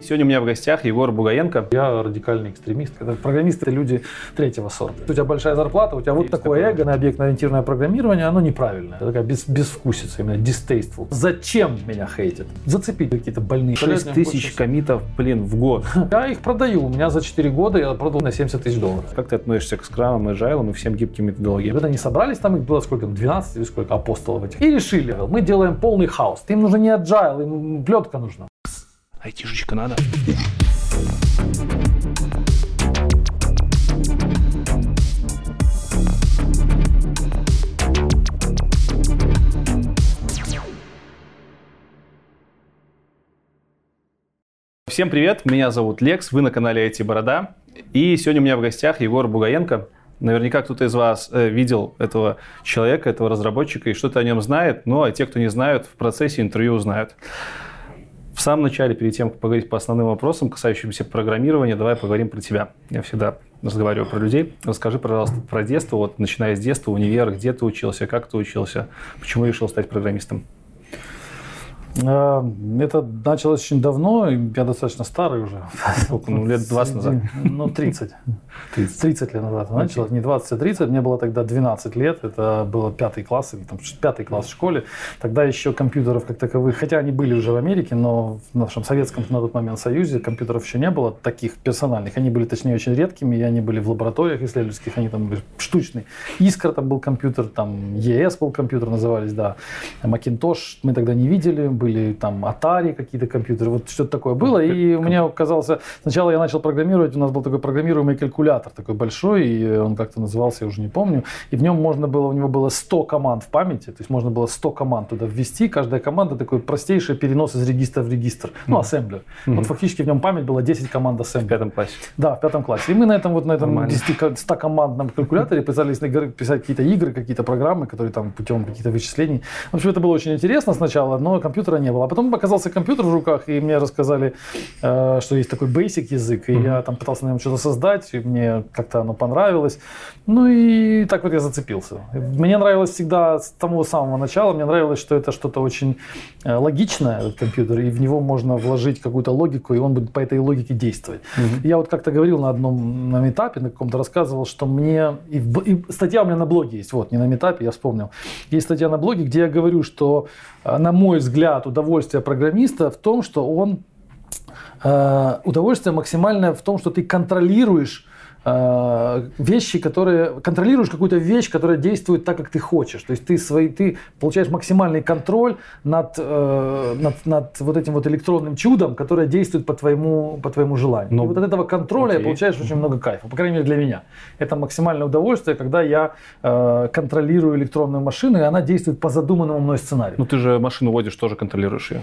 Сегодня у меня в гостях Егор Бугаенко. Я радикальный экстремист. Это программисты люди третьего сорта. У тебя большая зарплата, у тебя вот такое такое. эго на объектно-ориентированное программирование, оно неправильное. Это такая без, безвкусица, именно distasteful. Зачем меня хейтят? Зацепить какие-то больные. 6 тысяч комитов, блин, в год. Я их продаю. У меня за 4 года я продал на 70 тысяч долларов. Как ты относишься к скрамам, agile и всем гибким методологиям? Когда они собрались, там их было сколько? 12 или сколько апостолов этих. И решили, мы делаем полный хаос. Им нужно не agile, им плетка нужна. Айтишечка надо. Всем привет, меня зовут Лекс, вы на канале IT Борода. И сегодня у меня в гостях Егор Бугаенко. Наверняка кто-то из вас э, видел этого человека, этого разработчика и что-то о нем знает, ну а те, кто не знают, в процессе интервью узнают. В самом начале, перед тем, как поговорить по основным вопросам, касающимся программирования, давай поговорим про тебя. Я всегда разговариваю про людей. Расскажи, пожалуйста, про детство, вот начиная с детства, универ, где ты учился, как ты учился, почему решил стать программистом? Э, это началось очень давно, я достаточно старый уже. Сколько? Ну, лет 20 назад? Ну, 30. 30, 30 лет назад началось, не 20, а 30. Мне было тогда 12 лет, это было пятый класс, или там пятый класс в школе. Тогда еще компьютеров как таковых, хотя они были уже в Америке, но в нашем советском на тот момент союзе компьютеров еще не было таких персональных. Они были, точнее, очень редкими, и они были в лабораториях исследовательских, они там были штучные. Искра там был компьютер, там ЕС был компьютер, назывались, да. Макинтош мы тогда не видели, были там Atari какие-то компьютеры, вот что-то такое было. И у меня оказался, сначала я начал программировать, у нас был такой программируемый калькулятор, такой большой, и он как-то назывался, я уже не помню. И в нем можно было, у него было 100 команд в памяти, то есть можно было 100 команд туда ввести, каждая команда такой простейший перенос из регистра в регистр, ну, ассемблер. Mm-hmm. Вот фактически в нем память была 10 команд ассемблер. В пятом классе? Да, в пятом классе. И мы на этом вот на этом 100-командном калькуляторе пытались писать какие-то игры, какие-то программы, которые там путем каких-то вычислений. В общем, это было очень интересно сначала, но компьютера не было. А потом оказался компьютер в руках, и мне рассказали, э, что есть такой basic язык, и mm-hmm. я там пытался на нем что-то создать, и мне как-то оно понравилось. Ну и так вот я зацепился. Мне нравилось всегда с самого самого начала, мне нравилось, что это что-то очень э, логичное, этот компьютер, и в него можно вложить какую-то логику, и он будет по этой логике действовать. Mm-hmm. Я вот как-то говорил на одном на метапе, на каком-то рассказывал, что мне, и, и статья у меня на блоге есть, вот, не на метапе, я вспомнил. Есть статья на блоге, где я говорю, что, э, на мой взгляд, удовольствие программиста в том, что он э, удовольствие максимальное в том, что ты контролируешь вещи, которые контролируешь какую-то вещь, которая действует так, как ты хочешь. То есть ты свои, ты получаешь максимальный контроль над, э, над, над вот этим вот электронным чудом, которое действует по твоему, по твоему желанию. Но... И вот от этого контроля okay. получаешь очень много кайфа. По крайней мере для меня. Это максимальное удовольствие, когда я э, контролирую электронную машину, и она действует по задуманному мной сценарию. Ну ты же машину водишь, тоже контролируешь ее.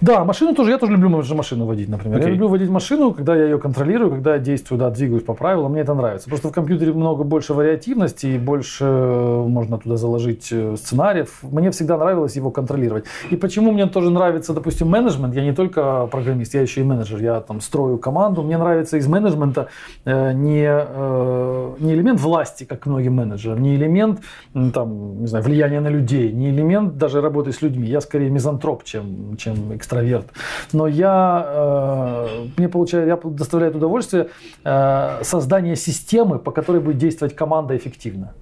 Да, машину тоже, я тоже люблю машину водить, например. Okay. Я люблю водить машину, когда я ее контролирую, когда я действую, да, двигаюсь по правилам, мне это нравится. Просто в компьютере много больше вариативности и больше э, можно туда заложить э, сценариев. Мне всегда нравилось его контролировать. И почему мне тоже нравится, допустим, менеджмент, я не только программист, я еще и менеджер, я там строю команду, мне нравится из менеджмента э, не, э, не элемент власти, как многим менеджерам, не элемент там, не знаю, влияния на людей, не элемент даже работы с людьми. Я скорее мизантроп, чем, чем экстраверт. Но я, э, мне получаю, я доставляет удовольствие э, создание системы, по которой будет действовать команда эффективно.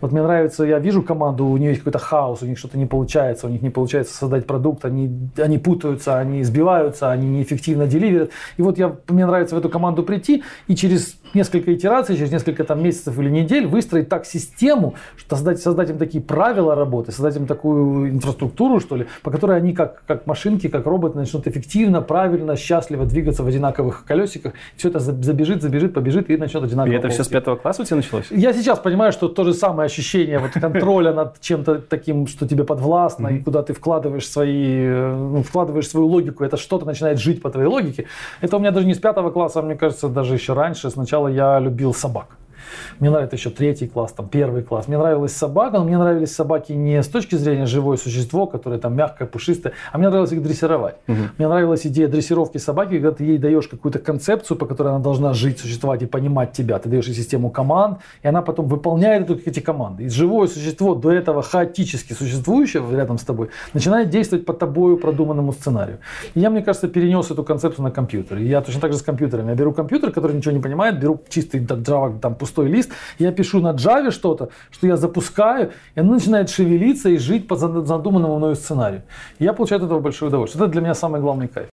Вот мне нравится, я вижу команду, у нее есть какой-то хаос, у них что-то не получается, у них не получается создать продукт, они, они путаются, они сбиваются, они неэффективно деливерят. И вот я, мне нравится в эту команду прийти и через несколько итераций, через несколько там, месяцев или недель выстроить так систему, что создать, создать им такие правила работы, создать им такую инфраструктуру, что ли, по которой они как, как машинки, как роботы начнут эффективно, правильно, счастливо двигаться в одинаковых колесиках. Все это забежит, забежит, побежит и начнет одинаково. И это все с пятого класса у тебя началось? Я сейчас понимаю, что то же самое ощущение вот, контроля над чем-то таким, что тебе подвластно, и куда ты вкладываешь свои, ну, вкладываешь свою логику, это что-то начинает жить по твоей логике. Это у меня даже не с пятого класса, а мне кажется, даже еще раньше. Сначала я любил собак. Мне нравится еще третий класс, там первый класс. Мне нравилась собака, но мне нравились собаки не с точки зрения живое существо, которое там мягкое, пушистое, а мне нравилось их дрессировать. Угу. Мне нравилась идея дрессировки собаки, когда ты ей даешь какую-то концепцию, по которой она должна жить, существовать и понимать тебя. Ты даешь ей систему команд, и она потом выполняет эти команды. И живое существо, до этого хаотически существующее рядом с тобой, начинает действовать по тобою продуманному сценарию. И я, мне кажется, перенес эту концепцию на компьютер. И я точно так же с компьютерами. Я беру компьютер, который ничего не понимает, беру чистый Java, там пустой лист, я пишу на Java что-то, что я запускаю, и оно начинает шевелиться и жить по задуманному мною сценарию. Я получаю от этого большое удовольствие. Это для меня самый главный кайф.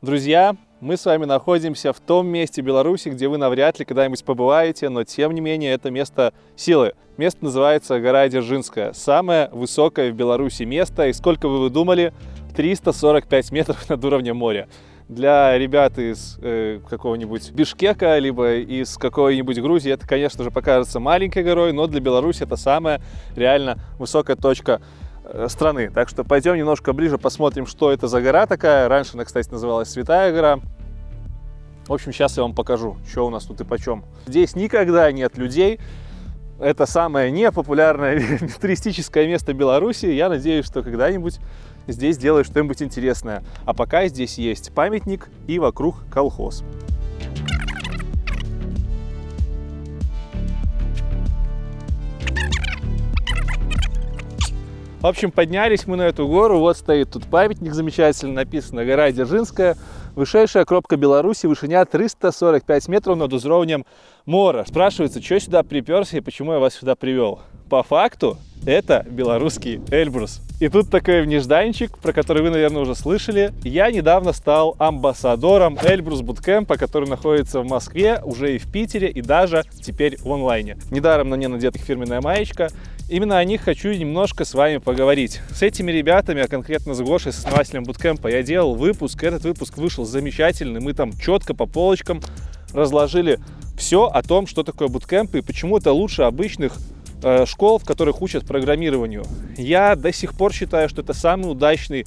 Друзья, мы с вами находимся в том месте Беларуси, где вы навряд ли когда-нибудь побываете, но тем не менее это место силы. Место называется гора Дзержинская. Самое высокое в Беларуси место. И сколько бы вы думали? 345 метров над уровнем моря. Для ребят из э, какого-нибудь Бишкека, либо из какой-нибудь Грузии, это, конечно же, покажется маленькой горой, но для Беларуси это самая реально высокая точка э, страны. Так что пойдем немножко ближе, посмотрим, что это за гора такая. Раньше она, кстати, называлась Святая гора. В общем, сейчас я вам покажу, что у нас тут и почем. Здесь никогда нет людей, это самое непопулярное туристическое место Беларуси. Я надеюсь, что когда-нибудь здесь сделаю что-нибудь интересное. А пока здесь есть памятник и вокруг колхоз. В общем, поднялись мы на эту гору. Вот стоит тут памятник замечательно, написано «Гора Дзержинская». Вышейшая кропка Беларуси, вышиня 345 метров над уровнем мора. Спрашивается, что сюда приперся и почему я вас сюда привел. По факту, это белорусский Эльбрус. И тут такой нежданчик, про который вы, наверное, уже слышали. Я недавно стал амбассадором Эльбрус Буткемпа, который находится в Москве, уже и в Питере, и даже теперь в онлайне. Недаром на мне надета фирменная маечка. Именно о них хочу немножко с вами поговорить. С этими ребятами, а конкретно с Гошей, с основателем Буткемпа, я делал выпуск. Этот выпуск вышел замечательный. Мы там четко по полочкам разложили все о том, что такое буткемп и почему это лучше обычных школ, в которых учат программированию. Я до сих пор считаю, что это самый удачный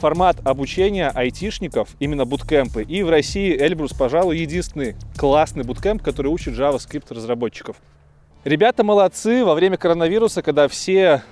формат обучения айтишников, именно буткемпы. И в России Эльбрус, пожалуй, единственный классный буткемп, который учит JavaScript разработчиков. Ребята молодцы. Во время коронавируса, когда все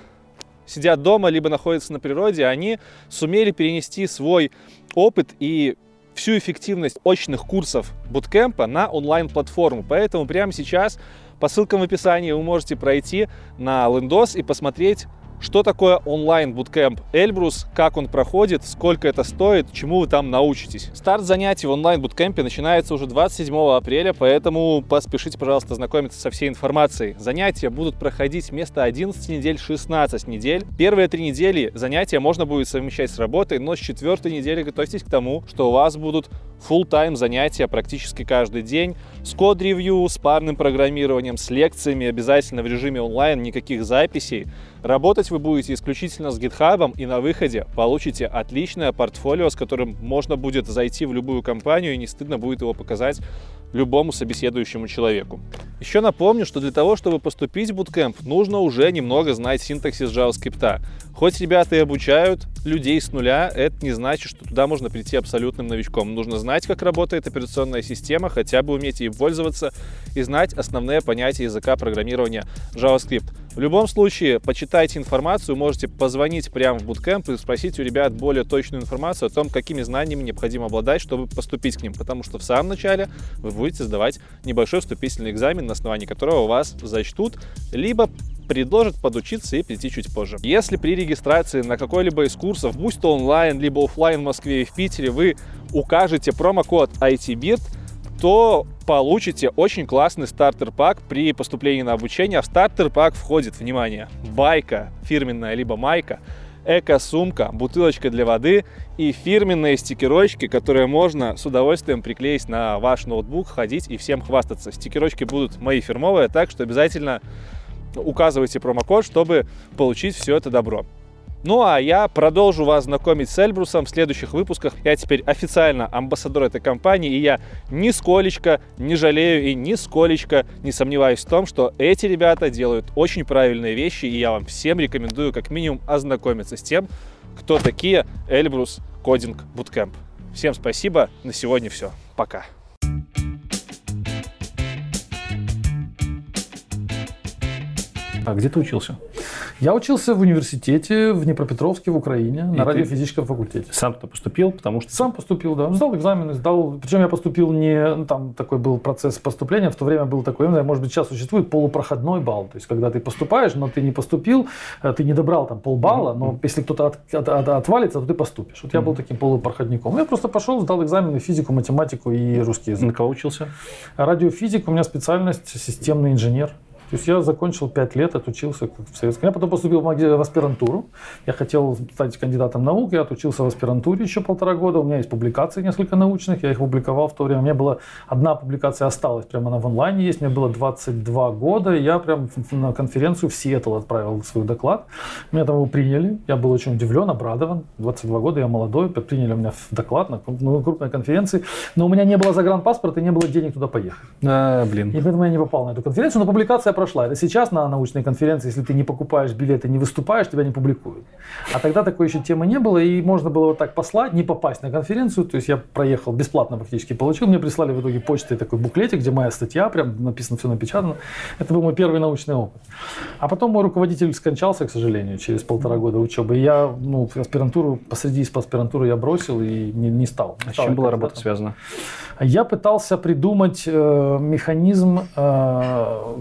сидят дома, либо находятся на природе, они сумели перенести свой опыт и всю эффективность очных курсов буткемпа на онлайн-платформу. Поэтому прямо сейчас по ссылкам в описании вы можете пройти на Лендос и посмотреть что такое онлайн буткемп Эльбрус, как он проходит, сколько это стоит, чему вы там научитесь. Старт занятий в онлайн буткемпе начинается уже 27 апреля, поэтому поспешите, пожалуйста, знакомиться со всей информацией. Занятия будут проходить вместо 11 недель 16 недель. Первые три недели занятия можно будет совмещать с работой, но с четвертой недели готовьтесь к тому, что у вас будут full тайм занятия практически каждый день с код-ревью, с парным программированием, с лекциями, обязательно в режиме онлайн, никаких записей. Работать вы будете исключительно с GitHub и на выходе получите отличное портфолио, с которым можно будет зайти в любую компанию и не стыдно будет его показать любому собеседующему человеку. Еще напомню, что для того, чтобы поступить в Bootcamp, нужно уже немного знать синтаксис JavaScript. Хоть ребята и обучают людей с нуля, это не значит, что туда можно прийти абсолютным новичком. Нужно знать, как работает операционная система, хотя бы уметь ей пользоваться и знать основные понятия языка программирования JavaScript. В любом случае, почитайте информацию, можете позвонить прямо в Bootcamp и спросить у ребят более точную информацию о том, какими знаниями необходимо обладать, чтобы поступить к ним. Потому что в самом начале вы будете сдавать небольшой вступительный экзамен, на основании которого вас зачтут, либо предложат подучиться и прийти чуть позже. Если при регистрации на какой-либо из курсов, будь то онлайн, либо офлайн в Москве и в Питере, вы укажете промокод ITBIT, то получите очень классный стартер-пак при поступлении на обучение. В стартер-пак входит, внимание, байка фирменная, либо майка, эко-сумка, бутылочка для воды и фирменные стикерочки, которые можно с удовольствием приклеить на ваш ноутбук, ходить и всем хвастаться. Стикерочки будут мои фирмовые, так что обязательно указывайте промокод, чтобы получить все это добро. Ну а я продолжу вас знакомить с Эльбрусом в следующих выпусках. Я теперь официально амбассадор этой компании, и я нисколечко не жалею и нисколечко не сомневаюсь в том, что эти ребята делают очень правильные вещи, и я вам всем рекомендую как минимум ознакомиться с тем, кто такие Эльбрус Кодинг Bootcamp. Всем спасибо. На сегодня все. Пока. А где ты учился? Я учился в университете в Днепропетровске, в Украине, на радиофизическом факультете. Сам туда поступил, потому что... Сам поступил, да. Сдал экзамены, сдал... Причем я поступил не... Ну, там такой был процесс поступления, в то время был такой, может быть, сейчас существует полупроходной балл. То есть, когда ты поступаешь, но ты не поступил, э, ты не добрал там полбалла, но если кто-то от, от, от, отвалится, то ты поступишь. Вот я был таким полупроходником. Я просто пошел, сдал экзамены физику, математику и русский язык. На кого учился? Радиофизик, у меня специальность системный инженер. То есть я закончил 5 лет, отучился в советском. Я потом поступил в аспирантуру. Я хотел стать кандидатом наук, я отучился в аспирантуре еще полтора года. У меня есть публикации несколько научных, я их публиковал в то время. У меня была одна публикация осталась, прямо она в онлайне есть. Мне было 22 года, я прям на конференцию в Сиэтл отправил свой доклад. Меня там его приняли, я был очень удивлен, обрадован. 22 года, я молодой, приняли меня в доклад на крупной конференции. Но у меня не было загранпаспорта и не было денег туда поехать. А, блин. И поэтому я не попал на эту конференцию, но публикация прошла. Это сейчас на научной конференции, если ты не покупаешь билеты, не выступаешь, тебя не публикуют. А тогда такой еще темы не было, и можно было вот так послать, не попасть на конференцию. То есть я проехал бесплатно практически получил. Мне прислали в итоге почтой такой буклетик, где моя статья, прям написано все напечатано. Это был мой первый научный опыт. А потом мой руководитель скончался, к сожалению, через полтора года учебы. И я ну, аспирантуру, посреди аспирантуры я бросил и не, не стал. Не а с чем была работа связана? Я пытался придумать э, механизм э,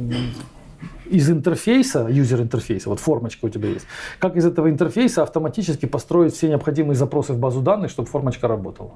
из интерфейса, юзер-интерфейса, вот формочка у тебя есть, как из этого интерфейса автоматически построить все необходимые запросы в базу данных, чтобы формочка работала.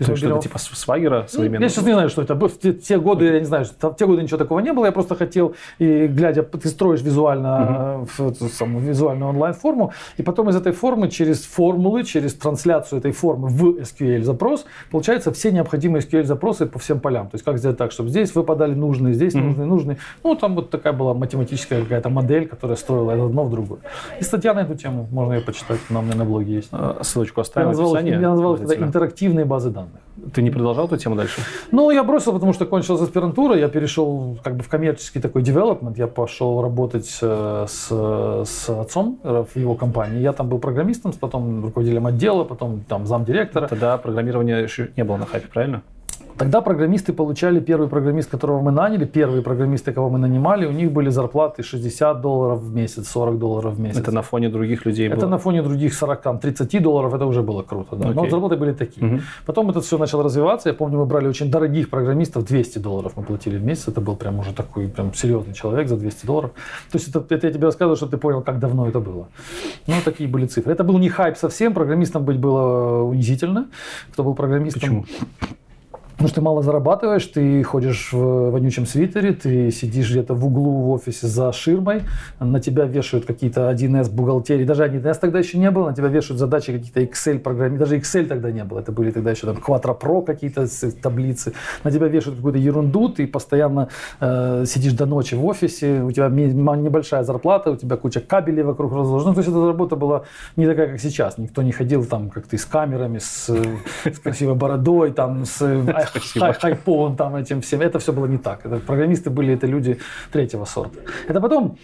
Есть что-то типа свагера современного? Я сейчас не знаю, что это. В те, те годы, я не знаю, в те годы ничего такого не было. Я просто хотел, и глядя, ты строишь визуально, uh-huh. в, самую визуальную онлайн-форму, и потом из этой формы через формулы, через трансляцию этой формы в SQL-запрос, получается все необходимые SQL-запросы по всем полям. То есть как сделать так, чтобы здесь выпадали нужные, здесь uh-huh. нужные, нужные. Ну, там вот такая была математическая какая-то модель, которая строила это одно в другое. И статья на эту тему, можно ее почитать, у меня на блоге есть. А, ссылочку оставим я назвал, в описании. Я назвал это интерактивные базы данных данных. Ты не продолжал эту тему дальше? Ну, я бросил, потому что кончилась аспирантура, я перешел как бы в коммерческий такой девелопмент, я пошел работать э, с, с отцом в его компании. Я там был программистом, потом руководителем отдела, потом там замдиректора. Тогда программирования не было на хайпе, правильно? Тогда программисты получали, первый программист, которого мы наняли, первые программисты, кого мы нанимали, у них были зарплаты 60 долларов в месяц, 40 долларов в месяц. Это на фоне других людей это было? Это на фоне других 40, там, 30 долларов, это уже было круто. Да. Но зарплаты были такие. Угу. Потом это все начало развиваться. Я помню, мы брали очень дорогих программистов, 200 долларов мы платили в месяц. Это был прям уже такой прям серьезный человек за 200 долларов. То есть это, это я тебе рассказываю, чтобы ты понял, как давно это было. Ну, такие были цифры. Это был не хайп совсем, программистом быть было унизительно. Кто был программистом? Почему? Потому что ты мало зарабатываешь, ты ходишь в вонючем свитере, ты сидишь где-то в углу в офисе за ширмой, на тебя вешают какие-то 1С бухгалтерии, даже 1С тогда еще не было, на тебя вешают задачи какие-то Excel программы, даже Excel тогда не было, это были тогда еще там Quattro Pro какие-то таблицы, на тебя вешают какую-то ерунду, ты постоянно э, сидишь до ночи в офисе, у тебя небольшая зарплата, у тебя куча кабелей вокруг разложена, ну, то есть эта работа была не такая, как сейчас, никто не ходил там, как ты, с камерами, с, с красивой бородой, там, с Спасибо. хайпом там этим всем. Это все было не так. Это, программисты были это люди третьего сорта. Это потом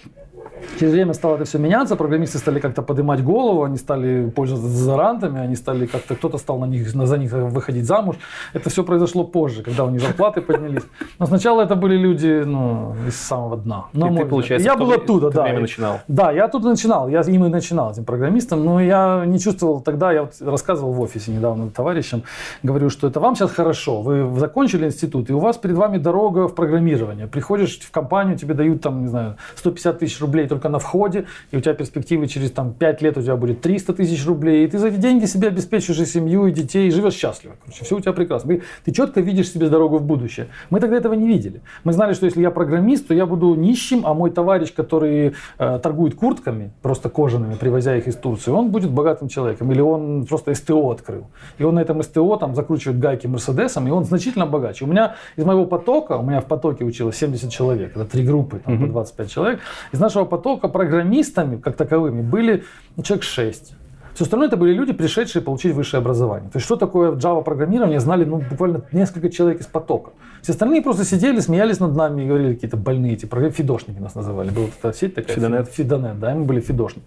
Через время стало это все меняться, программисты стали как-то поднимать голову, они стали пользоваться дезодорантами, они стали как-то, кто-то стал на них, за них выходить замуж. Это все произошло позже, когда у них зарплаты поднялись. Но сначала это были люди ну, из самого дна. Но, и ты, получается, я был оттуда, да. время начинал? Да, я оттуда начинал, я им и начинал, этим программистом, но я не чувствовал тогда, я вот рассказывал в офисе недавно товарищам, говорю, что это вам сейчас хорошо, вы закончили институт, и у вас перед вами дорога в программирование. Приходишь в компанию, тебе дают там, не знаю, 150 тысяч рублей только на входе, и у тебя перспективы через там, 5 лет у тебя будет 300 тысяч рублей, и ты за эти деньги себе обеспечиваешь и семью, и детей, и живешь счастливо. Короче, все у тебя прекрасно. Ты четко видишь себе дорогу в будущее. Мы тогда этого не видели. Мы знали, что если я программист, то я буду нищим, а мой товарищ, который э, торгует куртками, просто кожаными, привозя их из Турции, он будет богатым человеком. Или он просто СТО открыл. И он на этом СТО там закручивает гайки Мерседесом, и он значительно богаче. У меня из моего потока, у меня в потоке училось 70 человек, это три группы, там, по 25 человек. Из нашего потока программистами, как таковыми, были человек 6. Все остальное это были люди, пришедшие получить высшее образование. То есть что такое Java программирование, знали ну, буквально несколько человек из потока. Все остальные просто сидели, смеялись над нами и говорили какие-то больные эти программы, фидошники нас называли. Была эта сеть такая. Фидонет. Фидонет, да, мы были фидошники.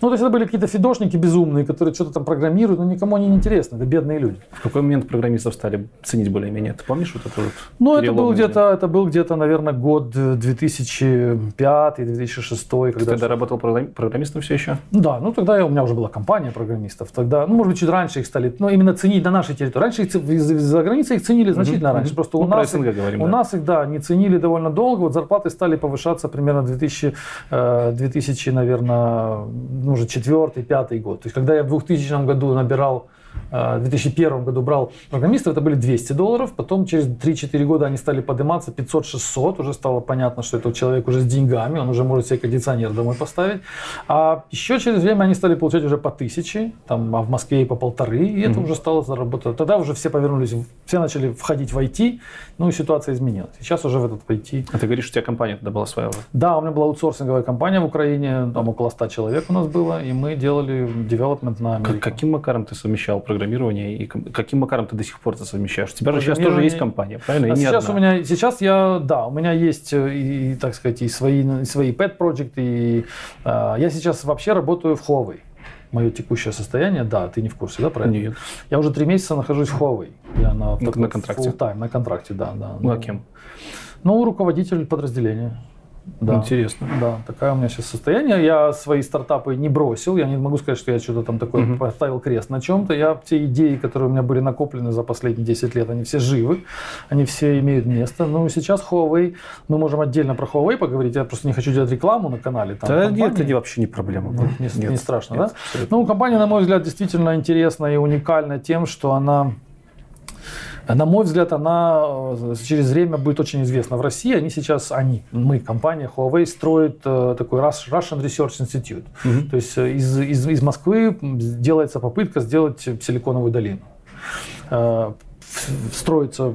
Ну, то есть это были какие-то фидошники безумные, которые что-то там программируют, но никому они не интересны, это бедные люди. В какой момент программистов стали ценить более-менее? Ты помнишь вот это вот? Ну, это был где-то, это был где-то, наверное, год 2005-2006. Когда... Ты тогда работал программистом все еще? Да, ну тогда у меня уже была компания программистов. Тогда, ну, может быть, чуть раньше их стали, но именно ценить на нашей территории. Раньше их за границей их ценили значительно mm-hmm. раньше. Просто ну, у, нас их, говорим, у да. нас их, да, не ценили довольно долго. Вот зарплаты стали повышаться примерно 2000, 2000 э, наверное, ну, уже четвертый, пятый год. То есть, когда я в 2000 году набирал в 2001 году брал программистов, это были 200 долларов, потом через 3-4 года они стали подниматься 500-600, уже стало понятно, что этот человек уже с деньгами, он уже может себе кондиционер домой поставить. А еще через время они стали получать уже по тысяче, там, а в Москве и по полторы, и это mm-hmm. уже стало заработать. Тогда уже все повернулись, все начали входить в IT, ну и ситуация изменилась. Сейчас уже в этот IT. А ты говоришь, у тебя компания тогда была своя? Да, у меня была аутсорсинговая компания в Украине, там около 100 человек у нас было, и мы делали девелопмент на Америку. Каким макаром ты совмещал программирование и каким макаром ты до сих пор это совмещаешь? У тебя же сейчас тоже есть компания, правильно? А сейчас одна. у меня, сейчас я, да, у меня есть э, и, так сказать, и свои, и свои pet project, и э, я сейчас вообще работаю в Huawei. Мое текущее состояние, да, ты не в курсе, да, правильно? Нет. Я уже три месяца нахожусь в Huawei. Я на, на, на контракте. Full time, на контракте, да, да. Ну, а кем? Ну, руководитель подразделения. Да. Интересно. Да, такая у меня сейчас состояние. Я свои стартапы не бросил. Я не могу сказать, что я что-то там такое угу. поставил крест на чем-то. Я все идеи, которые у меня были накоплены за последние 10 лет, они все живы. Они все имеют место. Ну, сейчас Huawei, мы можем отдельно про Huawei поговорить. Я просто не хочу делать рекламу на канале. Там, да компании. нет, это вообще не проблема. Нет, не, нет, не страшно, нет, да? Абсолютно. Ну, компания, на мой взгляд, действительно интересна и уникальна тем, что она на мой взгляд, она э, через время будет очень известна в России. Они сейчас, они, мы, компания Huawei, строит э, такой Russian Research Institute. Угу. То есть э, из, из, из Москвы делается попытка сделать Силиконовую долину строится,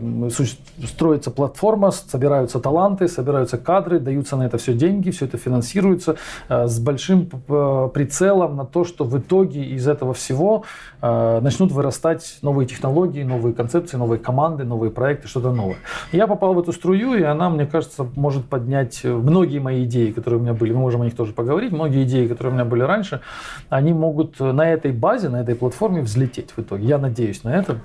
строится платформа, собираются таланты, собираются кадры, даются на это все деньги, все это финансируется э, с большим э, прицелом на то, что в итоге из этого всего э, начнут вырастать новые технологии, новые концепции, новые команды, новые проекты, что-то новое. Я попал в эту струю, и она, мне кажется, может поднять многие мои идеи, которые у меня были, мы можем о них тоже поговорить, многие идеи, которые у меня были раньше, они могут на этой базе, на этой платформе взлететь в итоге. Я надеюсь на это,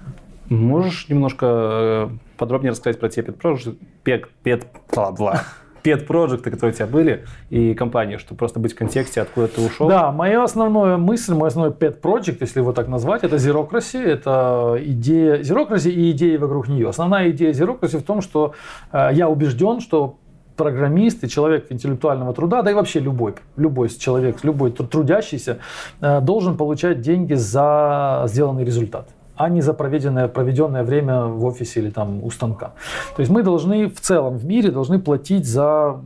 Можешь немножко э, подробнее рассказать про те pet project, pet, pet, blah, pet проекты, которые у тебя были, и компании, чтобы просто быть в контексте, откуда ты ушел? Да, моя основная мысль, мой основной project, если его так назвать, это Zerocracy, это идея Zerocracy и идеи вокруг нее. Основная идея Zerocracy в том, что э, я убежден, что программист и человек интеллектуального труда, да и вообще любой, любой человек, любой трудящийся э, должен получать деньги за сделанный результат а не за проведенное, проведенное время в офисе или там у станка. То есть мы должны в целом в мире должны платить за,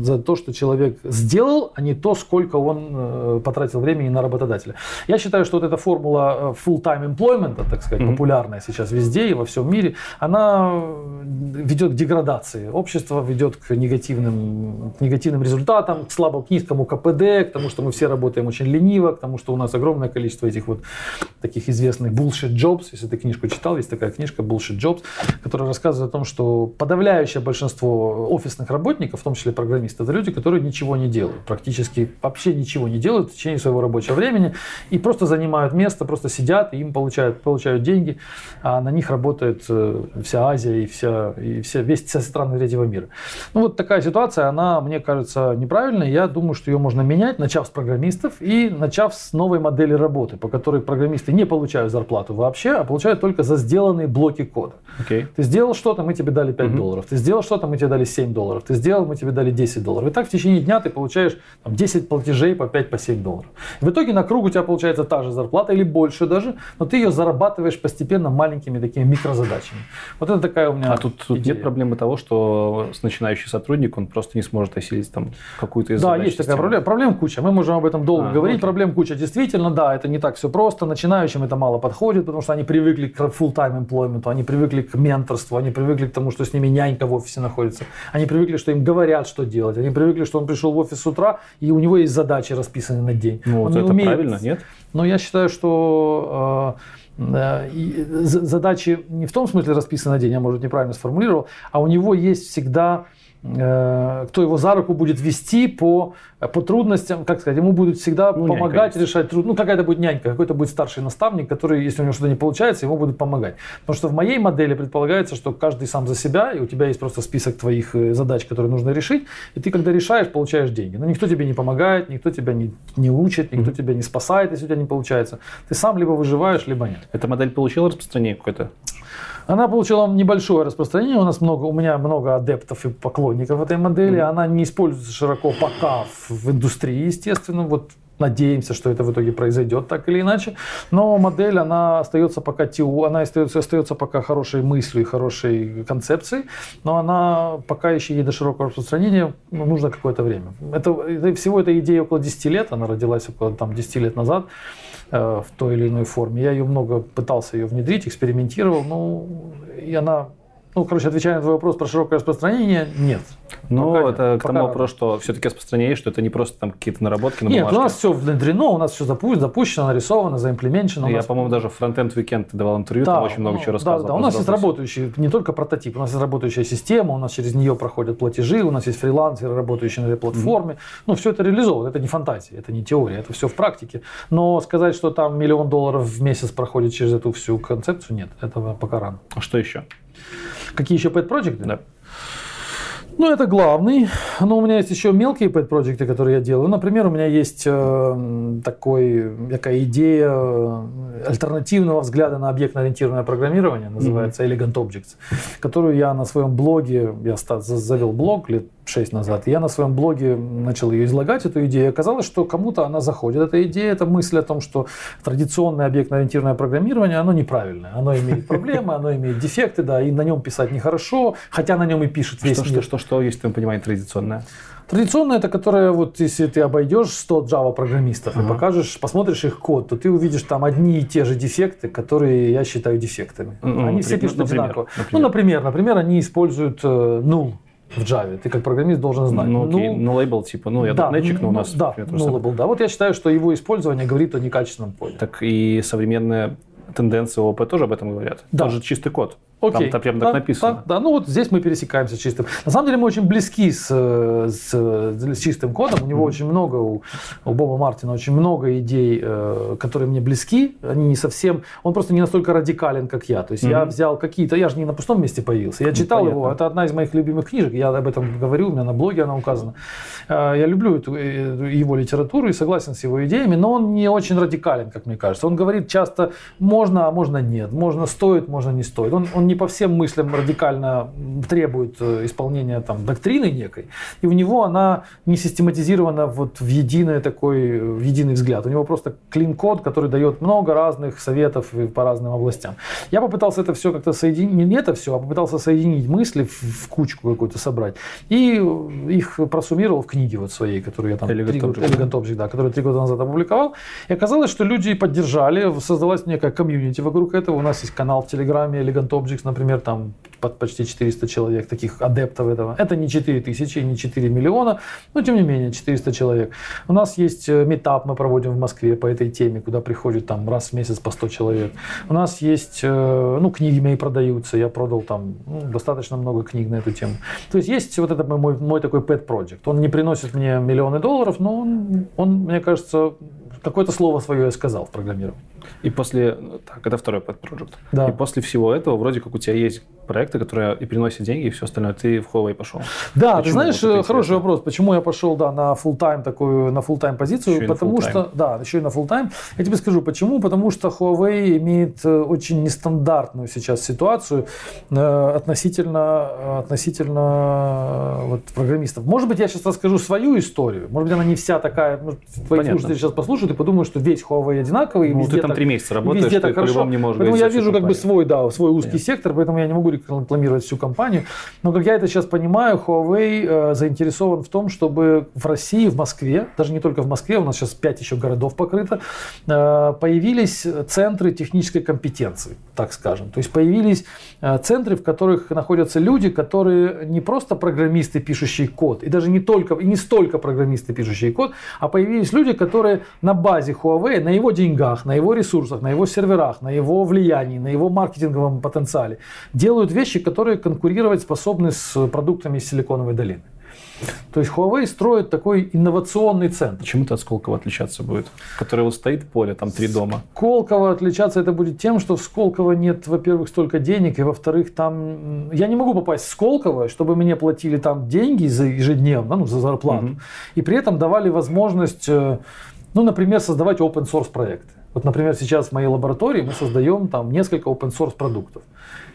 за то, что человек сделал, а не то, сколько он э, потратил времени на работодателя. Я считаю, что вот эта формула э, full-time employment, так сказать, mm-hmm. популярная сейчас везде и во всем мире, она ведет к деградации. Общество ведет к негативным, к негативным результатам, к слабо к низкому КПД, к тому, что мы все работаем очень лениво, к тому, что у нас огромное количество этих вот таких известных bullshit Bullshit Jobs, если ты книжку читал, есть такая книжка Bullshit Jobs, которая рассказывает о том, что подавляющее большинство офисных работников, в том числе программисты, это люди, которые ничего не делают, практически вообще ничего не делают в течение своего рабочего времени и просто занимают место, просто сидят и им получают, получают деньги, а на них работает э, вся Азия и, вся, и вся, весь, вся страны третьего мира. Ну вот такая ситуация, она, мне кажется, неправильная. Я думаю, что ее можно менять, начав с программистов и начав с новой модели работы, по которой программисты не получают зарплату вообще, а получают только за сделанные блоки кода. Okay. Ты сделал что-то, мы тебе дали 5 mm-hmm. долларов. Ты сделал что-то, мы тебе дали 7 долларов. Ты сделал, мы тебе дали 10 долларов. И так в течение дня ты получаешь там, 10 платежей по 5 по 7 долларов. в итоге на круг у тебя получается та же зарплата или больше даже, но ты ее зарабатываешь постепенно маленькими такими микрозадачами. Вот это такая у меня А тут, тут нет проблемы того, что начинающий сотрудник, он просто не сможет осилить там какую-то из Да, есть такая проблема. Проблем куча. Мы можем об этом долго а, говорить. Окей. Проблем куча. Действительно, да, это не так все просто. Начинающим это мало подходит, потому что они привыкли к full-time employment, они привыкли к менторству, они привыкли к тому, что с ними нянька в офисе находится, они привыкли, что им говорят, что делать. Они привыкли, что он пришел в офис с утра, и у него есть задачи расписаны на день. Ну, он вот это умеет... правильно, нет? Но я считаю, что э, задачи не в том смысле расписаны на день, я, может, неправильно сформулировал, а у него есть всегда Э, кто его за руку будет вести по, по трудностям, как сказать, ему будут всегда ну, помогать нянька, решать трудности. Ну, какая-то будет нянька, какой-то будет старший наставник, который, если у него что-то не получается, ему будет помогать. Потому что в моей модели предполагается, что каждый сам за себя, и у тебя есть просто список твоих э, задач, которые нужно решить, и ты, когда решаешь, получаешь деньги. Но никто тебе не помогает, никто тебя не, не учит, никто mm-hmm. тебя не спасает, если у тебя не получается. Ты сам либо выживаешь, либо нет. Эта модель получила распространение какое-то? Она получила небольшое распространение. У нас много, у меня много адептов и поклонников этой модели. Mm-hmm. Она не используется широко пока в, индустрии, естественно. Вот Надеемся, что это в итоге произойдет так или иначе. Но модель, она остается пока теу, она остается, остается пока хорошей мыслью и хорошей концепцией, но она пока еще ей до широкого распространения ну, нужно какое-то время. Это, это, всего эта идея около 10 лет, она родилась около там, 10 лет назад. Э, в той или иной форме. Я ее много пытался ее внедрить, экспериментировал, но и она ну, короче, отвечая на твой вопрос про широкое распространение, нет. Ну, пока это нет. к тому вопрос, что все-таки распространение, что это не просто там какие-то наработки на Нет, бумажке. у нас все внедрено, у нас все запущено, запущено нарисовано, заимплементено. Я, нас... по-моему, даже в Frontend Weekend ты давал интервью, да, там очень много ну, чего рассказывал. Да, да, у нас есть работающий, не только прототип, у нас есть работающая система, у нас через нее проходят платежи, у нас есть фрилансеры, работающие на этой платформе. Mm-hmm. Ну, все это реализовано, это не фантазия, это не теория, это все в практике. Но сказать, что там миллион долларов в месяц проходит через эту всю концепцию, нет, этого пока рано. А что еще? Какие еще pet проекты? Да. Ну, это главный. Но у меня есть еще мелкие pet проекты, которые я делаю. Например, у меня есть э, такой, такая идея э, альтернативного взгляда на объектно-ориентированное программирование, называется mm-hmm. Elegant Objects, которую я на своем блоге, я завел блог лет 6 назад, я на своем блоге начал ее излагать, эту идею. Оказалось, что кому-то она заходит, эта идея, эта мысль о том, что традиционное объектно-ориентированное программирование, оно неправильное, оно имеет проблемы, оно имеет дефекты, да, и на нем писать нехорошо, хотя на нем и пишет весь что, мир. Что, что, что есть в твоем понимании традиционное? Традиционная это которая вот если ты обойдешь 100 Java программистов uh-huh. и покажешь, посмотришь их код, то ты увидишь там одни и те же дефекты, которые я считаю дефектами. Ну, они все пишут например, одинаково. Например. Ну, например, например, они используют э, null в Java. Ты как программист должен знать. Ну, окей, ну, ну лейбл типа, ну, я да, дотнетчик, но у нас... Да, ну, лейбл, да. Вот я считаю, что его использование говорит о некачественном коде. Так и современная тенденции ООП тоже об этом говорят. Да. Тоже чистый код. Окей. Там, там прям так да, написано. Да, да, ну вот здесь мы пересекаемся чистым. На самом деле мы очень близки с, с, с чистым кодом. У него mm-hmm. очень много, у, у Боба Мартина очень много идей, э, которые мне близки. Они не совсем, он просто не настолько радикален, как я. То есть mm-hmm. я взял какие-то, я же не на пустом месте появился. Я ну, читал понятно. его, это одна из моих любимых книжек. Я об этом говорю, у меня на блоге она указана. Э, я люблю эту, э, его литературу и согласен с его идеями, но он не очень радикален, как мне кажется. Он говорит часто можно, а можно нет, можно стоит, можно не стоит. Он, он не по всем мыслям радикально требует э, исполнения там, доктрины некой, и у него она не систематизирована вот в единый такой, в единый взгляд. У него просто клин-код, который дает много разных советов по разным областям. Я попытался это все как-то соединить, не это все, а попытался соединить мысли в, в кучку какую-то собрать. И их просуммировал в книге вот своей, которую я там Elegant Object, да, которую три года назад опубликовал. И оказалось, что люди поддержали, создалась некая комьюнити вокруг этого. У нас есть канал в Телеграме Elegant Objects, например, там под почти 400 человек, таких адептов этого. Это не 4 тысячи, не 4 миллиона, но тем не менее 400 человек. У нас есть э, метап, мы проводим в Москве по этой теме, куда приходит там раз в месяц по 100 человек. У нас есть, э, ну, книги мои продаются, я продал там ну, достаточно много книг на эту тему. То есть есть вот это мой, мой такой pet project. Он не приносит мне миллионы долларов, но он, он мне кажется, какое-то слово свое я сказал в программировании. И после, так, это второй pet project. Да. И после всего этого вроде как у тебя есть проекты, которые и приносят деньги, и все остальное. Ты в Huawei пошел. Да, Почему? ты знаешь, вот хороший вопрос. Почему я пошел да, на full time такую, на full time позицию? Еще Потому что, да, еще и на full time. Я тебе скажу, почему? Потому что Huawei имеет э, очень нестандартную сейчас ситуацию э, относительно, относительно вот, программистов. Может быть, я сейчас расскажу свою историю. Может быть, она не вся такая. Может, твои Понятно. слушатели сейчас послушают и подумают, что весь Huawei одинаковый. Ну, везде ты там так, три месяца работаешь, везде ты так хорошо. не можешь Поэтому я вижу как бы свой, да, свой узкий Понятно. сектор, поэтому я не могу рекламировать всю компанию. Но как я это сейчас понимаю, Huawei э, заинтересован в том, чтобы в России, в Москве, даже не только в Москве, у нас сейчас пять еще городов покрыто, э, появились центры технической компетенции, так скажем. То есть появились э, центры, в которых находятся люди, которые не просто программисты, пишущие код, и даже не только, и не столько программисты, пишущие код, а появились люди, которые на базе Huawei, на его деньгах, на его ресурсах, на его серверах, на его влиянии, на его маркетинговом потенциале делают вещи, которые конкурировать способны с продуктами из Силиконовой долины. То есть Huawei строит такой инновационный центр. Чем это от Сколково отличаться будет? Который вот стоит поле, там три дома. Сколково отличаться это будет тем, что в Сколково нет, во-первых, столько денег, и во-вторых, там я не могу попасть в Сколково, чтобы мне платили там деньги за ежедневно, ну, за зарплату, Мгм. и при этом давали возможность, э, ну, например, создавать open source проекты. Вот, например, сейчас в моей лаборатории мы создаем там несколько open source продуктов.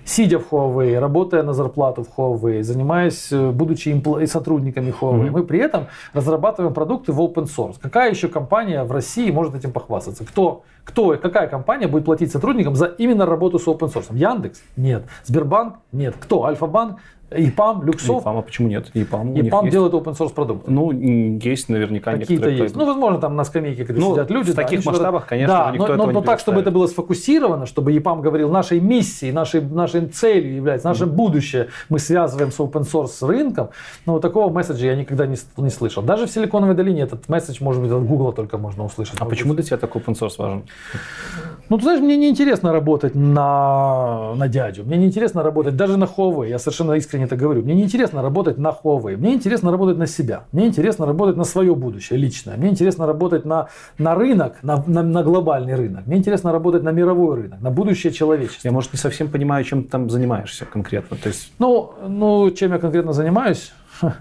Сидя в Huawei, работая на зарплату в Huawei, занимаясь, э, будучи импл- и сотрудниками Huawei, Мгм. мы при этом разрабатываем продукты в open source. Какая еще компания в России может этим похвастаться? Кто, кто, какая компания будет платить сотрудникам за именно работу с open source? Яндекс? Нет. Сбербанк? Нет. Кто? Альфа-банк? ИПАМ? Люксофт? ИПАМ, а почему нет? ИПАМ, ИПАМ есть. делает open source продукты. Ну, есть наверняка Какие-то есть. Ну, возможно, там на скамейке, когда Ну, сидят люди. в да, таких масштабах, конечно да, никто но, этого но, не но так, чтобы это было сфокусировано, чтобы ЕПАМ говорил, нашей миссией, нашей, нашей целью является, наше будущее мы связываем с open source рынком, но вот такого месседжа я никогда не, с- не слышал. Даже в Силиконовой долине этот месседж, может быть, от Гугла только можно услышать. А почему быть. для тебя такой open source важен? Ну, ты знаешь, мне неинтересно работать на, на дядю. Мне неинтересно работать даже на Huawei. Я совершенно искренне это говорю. Мне неинтересно работать на Huawei. Мне интересно работать на себя. Мне интересно работать на свое будущее личное. Мне интересно работать на, на рынок, на, на, на глобальный рынок. Мне интересно работать на мировой рынок, на будущее человечества. Я, может, не совсем понимаю, чем ты там занимаешься конкретно. То есть Ну, ну, чем я конкретно занимаюсь?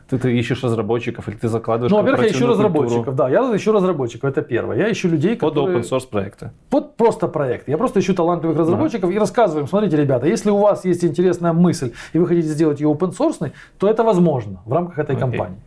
Ты, ты ищешь разработчиков или ты закладываешь Ну, во-первых, я ищу культуру разработчиков. Да, я ищу разработчиков, это первое. Я ищу людей, под которые... open source проекты. Под просто проект. Я просто ищу талантливых разработчиков и рассказываю им, смотрите, ребята, если у вас есть интересная мысль и вы хотите сделать ее open source, то это возможно в рамках этой Окей. компании.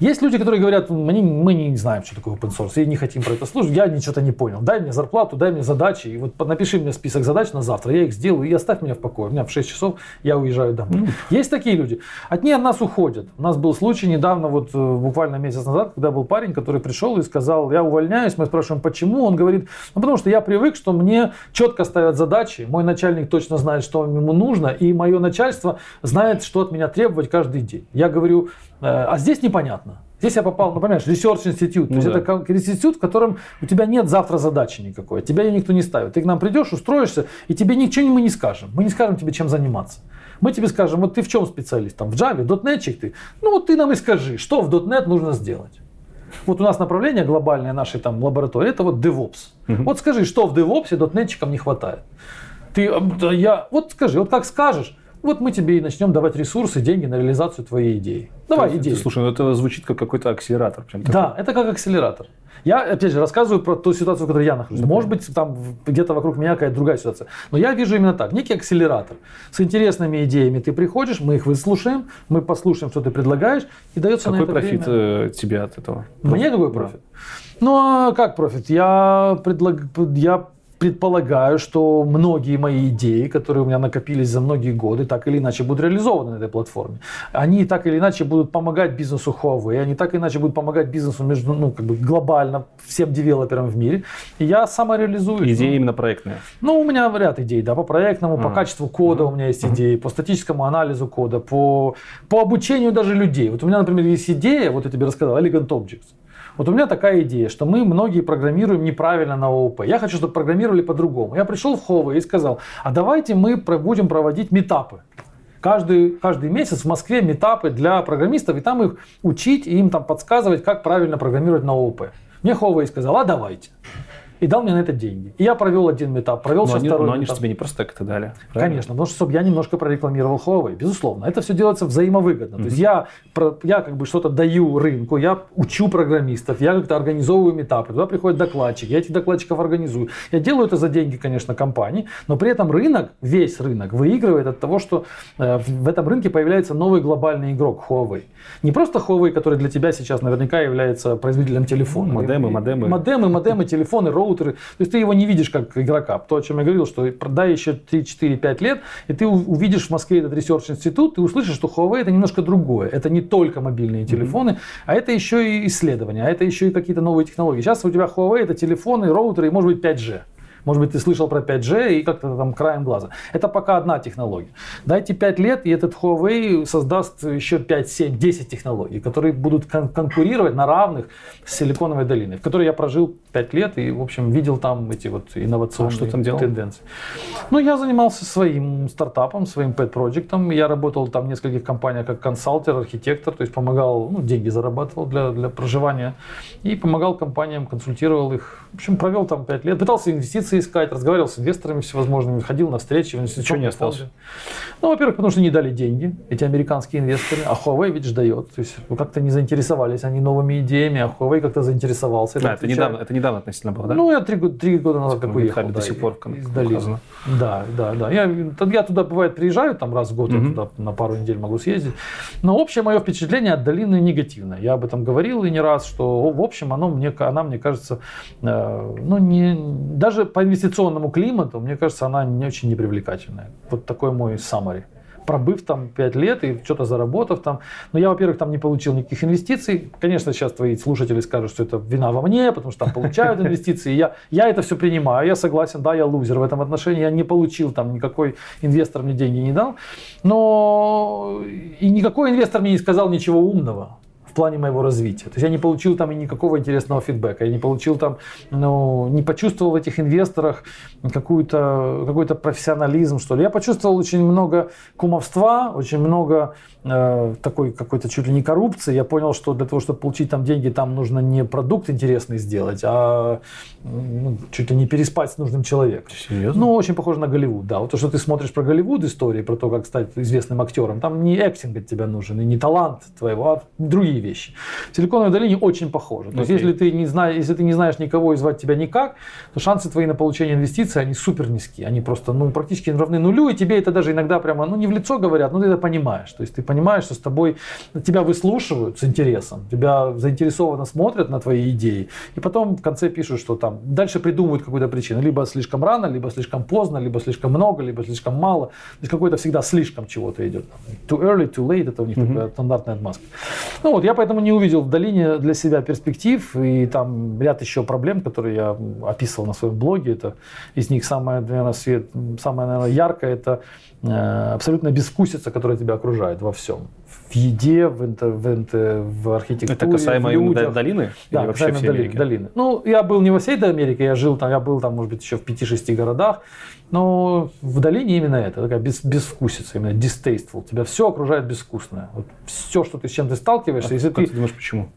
Есть люди, которые говорят, мы не, мы не знаем, что такое open source, и не хотим про это слушать, я ничего-то не понял. Дай мне зарплату, дай мне задачи, и вот напиши мне список задач на завтра, я их сделаю, и оставь меня в покое. У меня в 6 часов я уезжаю домой. Есть такие люди. От от нас уходят. У нас был случай недавно, вот э, буквально месяц назад, когда был парень, который пришел и сказал, я увольняюсь, мы спрашиваем, почему? Он говорит, ну потому что я привык, что мне четко ставят задачи, мой начальник точно знает, что ему нужно, и мое начальство знает, что от меня требовать каждый день. Я говорю, «Э, а здесь непонятно. Здесь я попал, ну, понимаешь, Research Institute. То Ну есть да. это институт, в котором у тебя нет завтра задачи никакой. Тебя ее никто не ставит. Ты к нам придешь, устроишься, и тебе ничего мы не скажем. Мы не скажем тебе, чем заниматься. Мы тебе скажем, вот ты в чем специалист? Там в Java, дотнетчик ты? Ну вот ты нам и скажи, что в .NET нужно сделать. Вот у нас направление глобальное нашей там лаборатории, это вот DevOps. Вот скажи, что в DevOps дотнетчикам не хватает. Ты, э, я, вот скажи, вот как скажешь, вот мы тебе и начнем давать ресурсы, деньги на реализацию твоей идеи. Давай идею. Слушай, ну это звучит как какой-то акселератор. Прям такой. Да, это как акселератор. Я, опять же, рассказываю про ту ситуацию, в которой я нахожусь. Может быть, там где-то вокруг меня какая-то другая ситуация. Но я вижу именно так. Некий акселератор. С интересными идеями ты приходишь, мы их выслушаем, мы послушаем, что ты предлагаешь, и дается на Какой это профит время. э, тебе от этого? Мне какой профит? Ну, а как профит? Я, предлаг... я предполагаю, что многие мои идеи, которые у меня накопились за многие годы, так или иначе будут реализованы на этой платформе. Они так или иначе будут помогать бизнесу Huawei, они так или иначе будут помогать бизнесу между, ну, как бы глобально всем девелоперам в мире. И я самореализую. Идеи именно проектные. Ну, у меня ряд идей, да, по проектному, по А. качеству кода у меня есть идеи, по статическому анализу кода, по, по обучению даже людей. Вот у меня, например, есть идея, вот я тебе рассказал, Elegant Objects. Вот у меня такая идея, что мы многие программируем неправильно на ООП. Я хочу, чтобы программировали по-другому. Я пришел в Huawei и сказал, а давайте мы будем проводить метапы. Каждый, каждый месяц в Москве метапы для программистов, и там их учить, и им там подсказывать, как правильно программировать на ООП. Мне Huawei сказал, а давайте. И дал мне на это деньги. И я провел один этап, провел но сейчас они, второй Но они же тебе не просто так это дали. Правильно? Конечно, потому что чтобы я немножко прорекламировал Huawei, безусловно. Это все делается взаимовыгодно. Mm-hmm. То есть я, я как бы что-то даю рынку, я учу программистов, я как-то организовываю метапы, туда приходят докладчики, я этих докладчиков организую. Я делаю это за деньги, конечно, компании, но при этом рынок, весь рынок выигрывает от того, что э, в этом рынке появляется новый глобальный игрок Huawei. Не просто Huawei, который для тебя сейчас наверняка является производителем телефона. Модемы, модемы. Модемы, модемы, телефоны, роутеры. То есть ты его не видишь как игрока. То, о чем я говорил, что пройдет еще 3, 4, 5 лет, и ты увидишь в Москве этот research-институт, ты услышишь, что Huawei это немножко другое. Это не только мобильные телефоны, mm-hmm. а это еще и исследования, а это еще и какие-то новые технологии. Сейчас у тебя Huawei это телефоны, роутеры и может быть 5G. Может быть, ты слышал про 5G и как-то там краем глаза. Это пока одна технология. Дайте 5 лет, и этот Huawei создаст еще 5, 7, 10 технологий, которые будут кон- конкурировать на равных с Силиконовой долиной, в которой я прожил 5 лет и, в общем, видел там эти вот инновационные а что там делал? тенденции. Ну, я занимался своим стартапом, своим pet-проектом. Я работал там в нескольких компаниях как консалтер, архитектор, то есть помогал, ну, деньги зарабатывал для, для проживания и помогал компаниям, консультировал их. В общем, провел там 5 лет, пытался инвестиции искать, разговаривал с инвесторами всевозможными, ходил на встречи Ничего не осталось? Ну, во-первых, потому что не дали деньги, эти американские инвесторы, а Huawei ведь дает. То есть как-то не заинтересовались они новыми идеями, а Huawei как-то заинтересовался. Да, это недавно, это недавно относительно было, да? Ну, я три, года- три года назад как уехал. до да, сих пор из долины. Да, да, да. Я, я туда, бывает, приезжаю там раз в год, я Мгм. туда на пару недель могу съездить. Но общее мое впечатление от долины негативное. Я об этом говорил и не раз, что в общем оно мне, она мне кажется, э, ну не, даже по инвестиционному климату, мне кажется, она не очень непривлекательная. Вот такой мой summary пробыв там 5 лет и что-то заработав там. Но я, во-первых, там не получил никаких инвестиций. Конечно, сейчас твои слушатели скажут, что это вина во мне, потому что там получают инвестиции. Я, я это все принимаю, я согласен, да, я лузер в этом отношении. Я не получил там никакой инвестор мне деньги не дал. Но и никакой инвестор мне не сказал ничего умного в плане моего развития. То есть я не получил там и никакого интересного фидбэка, я не получил там, ну, не почувствовал в этих инвесторах какую-то, какой-то профессионализм, что ли. Я почувствовал очень много кумовства, очень много э, такой какой-то чуть ли не коррупции. Я понял, что для того, чтобы получить там деньги, там нужно не продукт интересный сделать, а ну, чуть ли не переспать с нужным человеком. Серьезно? Ну, очень похоже на Голливуд, да. Вот то, что ты смотришь про Голливуд истории, про то, как стать известным актером, там не актинг от тебя нужен, и не талант твоего, а другие вещи. В Силиконовой долине очень похоже. То есть, Окей. если ты, не знаешь, если ты не знаешь никого и звать тебя никак, то шансы твои на получение инвестиций, они супер низкие. Они просто, ну, практически равны нулю, и тебе это даже иногда прямо, ну, не в лицо говорят, но ты это понимаешь. То есть, ты понимаешь, что с тобой, тебя выслушивают с интересом, тебя заинтересованно смотрят на твои идеи, и потом в конце пишут, что там, дальше придумывают какую-то причину. Либо слишком рано, либо слишком поздно, либо слишком много, либо слишком мало. То есть, какой-то всегда слишком чего-то идет. Too early, too late, это у них такая стандартная отмазка. Ну вот, я поэтому не увидел в долине для себя перспектив, и там ряд еще проблем, которые я описывал на своем блоге. Это из них самое, наверное, свет, самое, наверное, яркое, это э, абсолютная безвкусица, которая тебя окружает во всем. В еде, в, инте- в, инте- в архитектуре, Это касаемо в людях. долины? Да, Или вообще касаемо всей долины, долины. Ну, я был не во всей Америке, я жил там, я был там, может быть, еще в 5-6 городах, но в долине именно это, такая без, безвкусица, именно distasteful. Тебя все окружает безвкусное. Вот все, что ты с чем ты сталкиваешься, если А Как ты... ты думаешь, почему?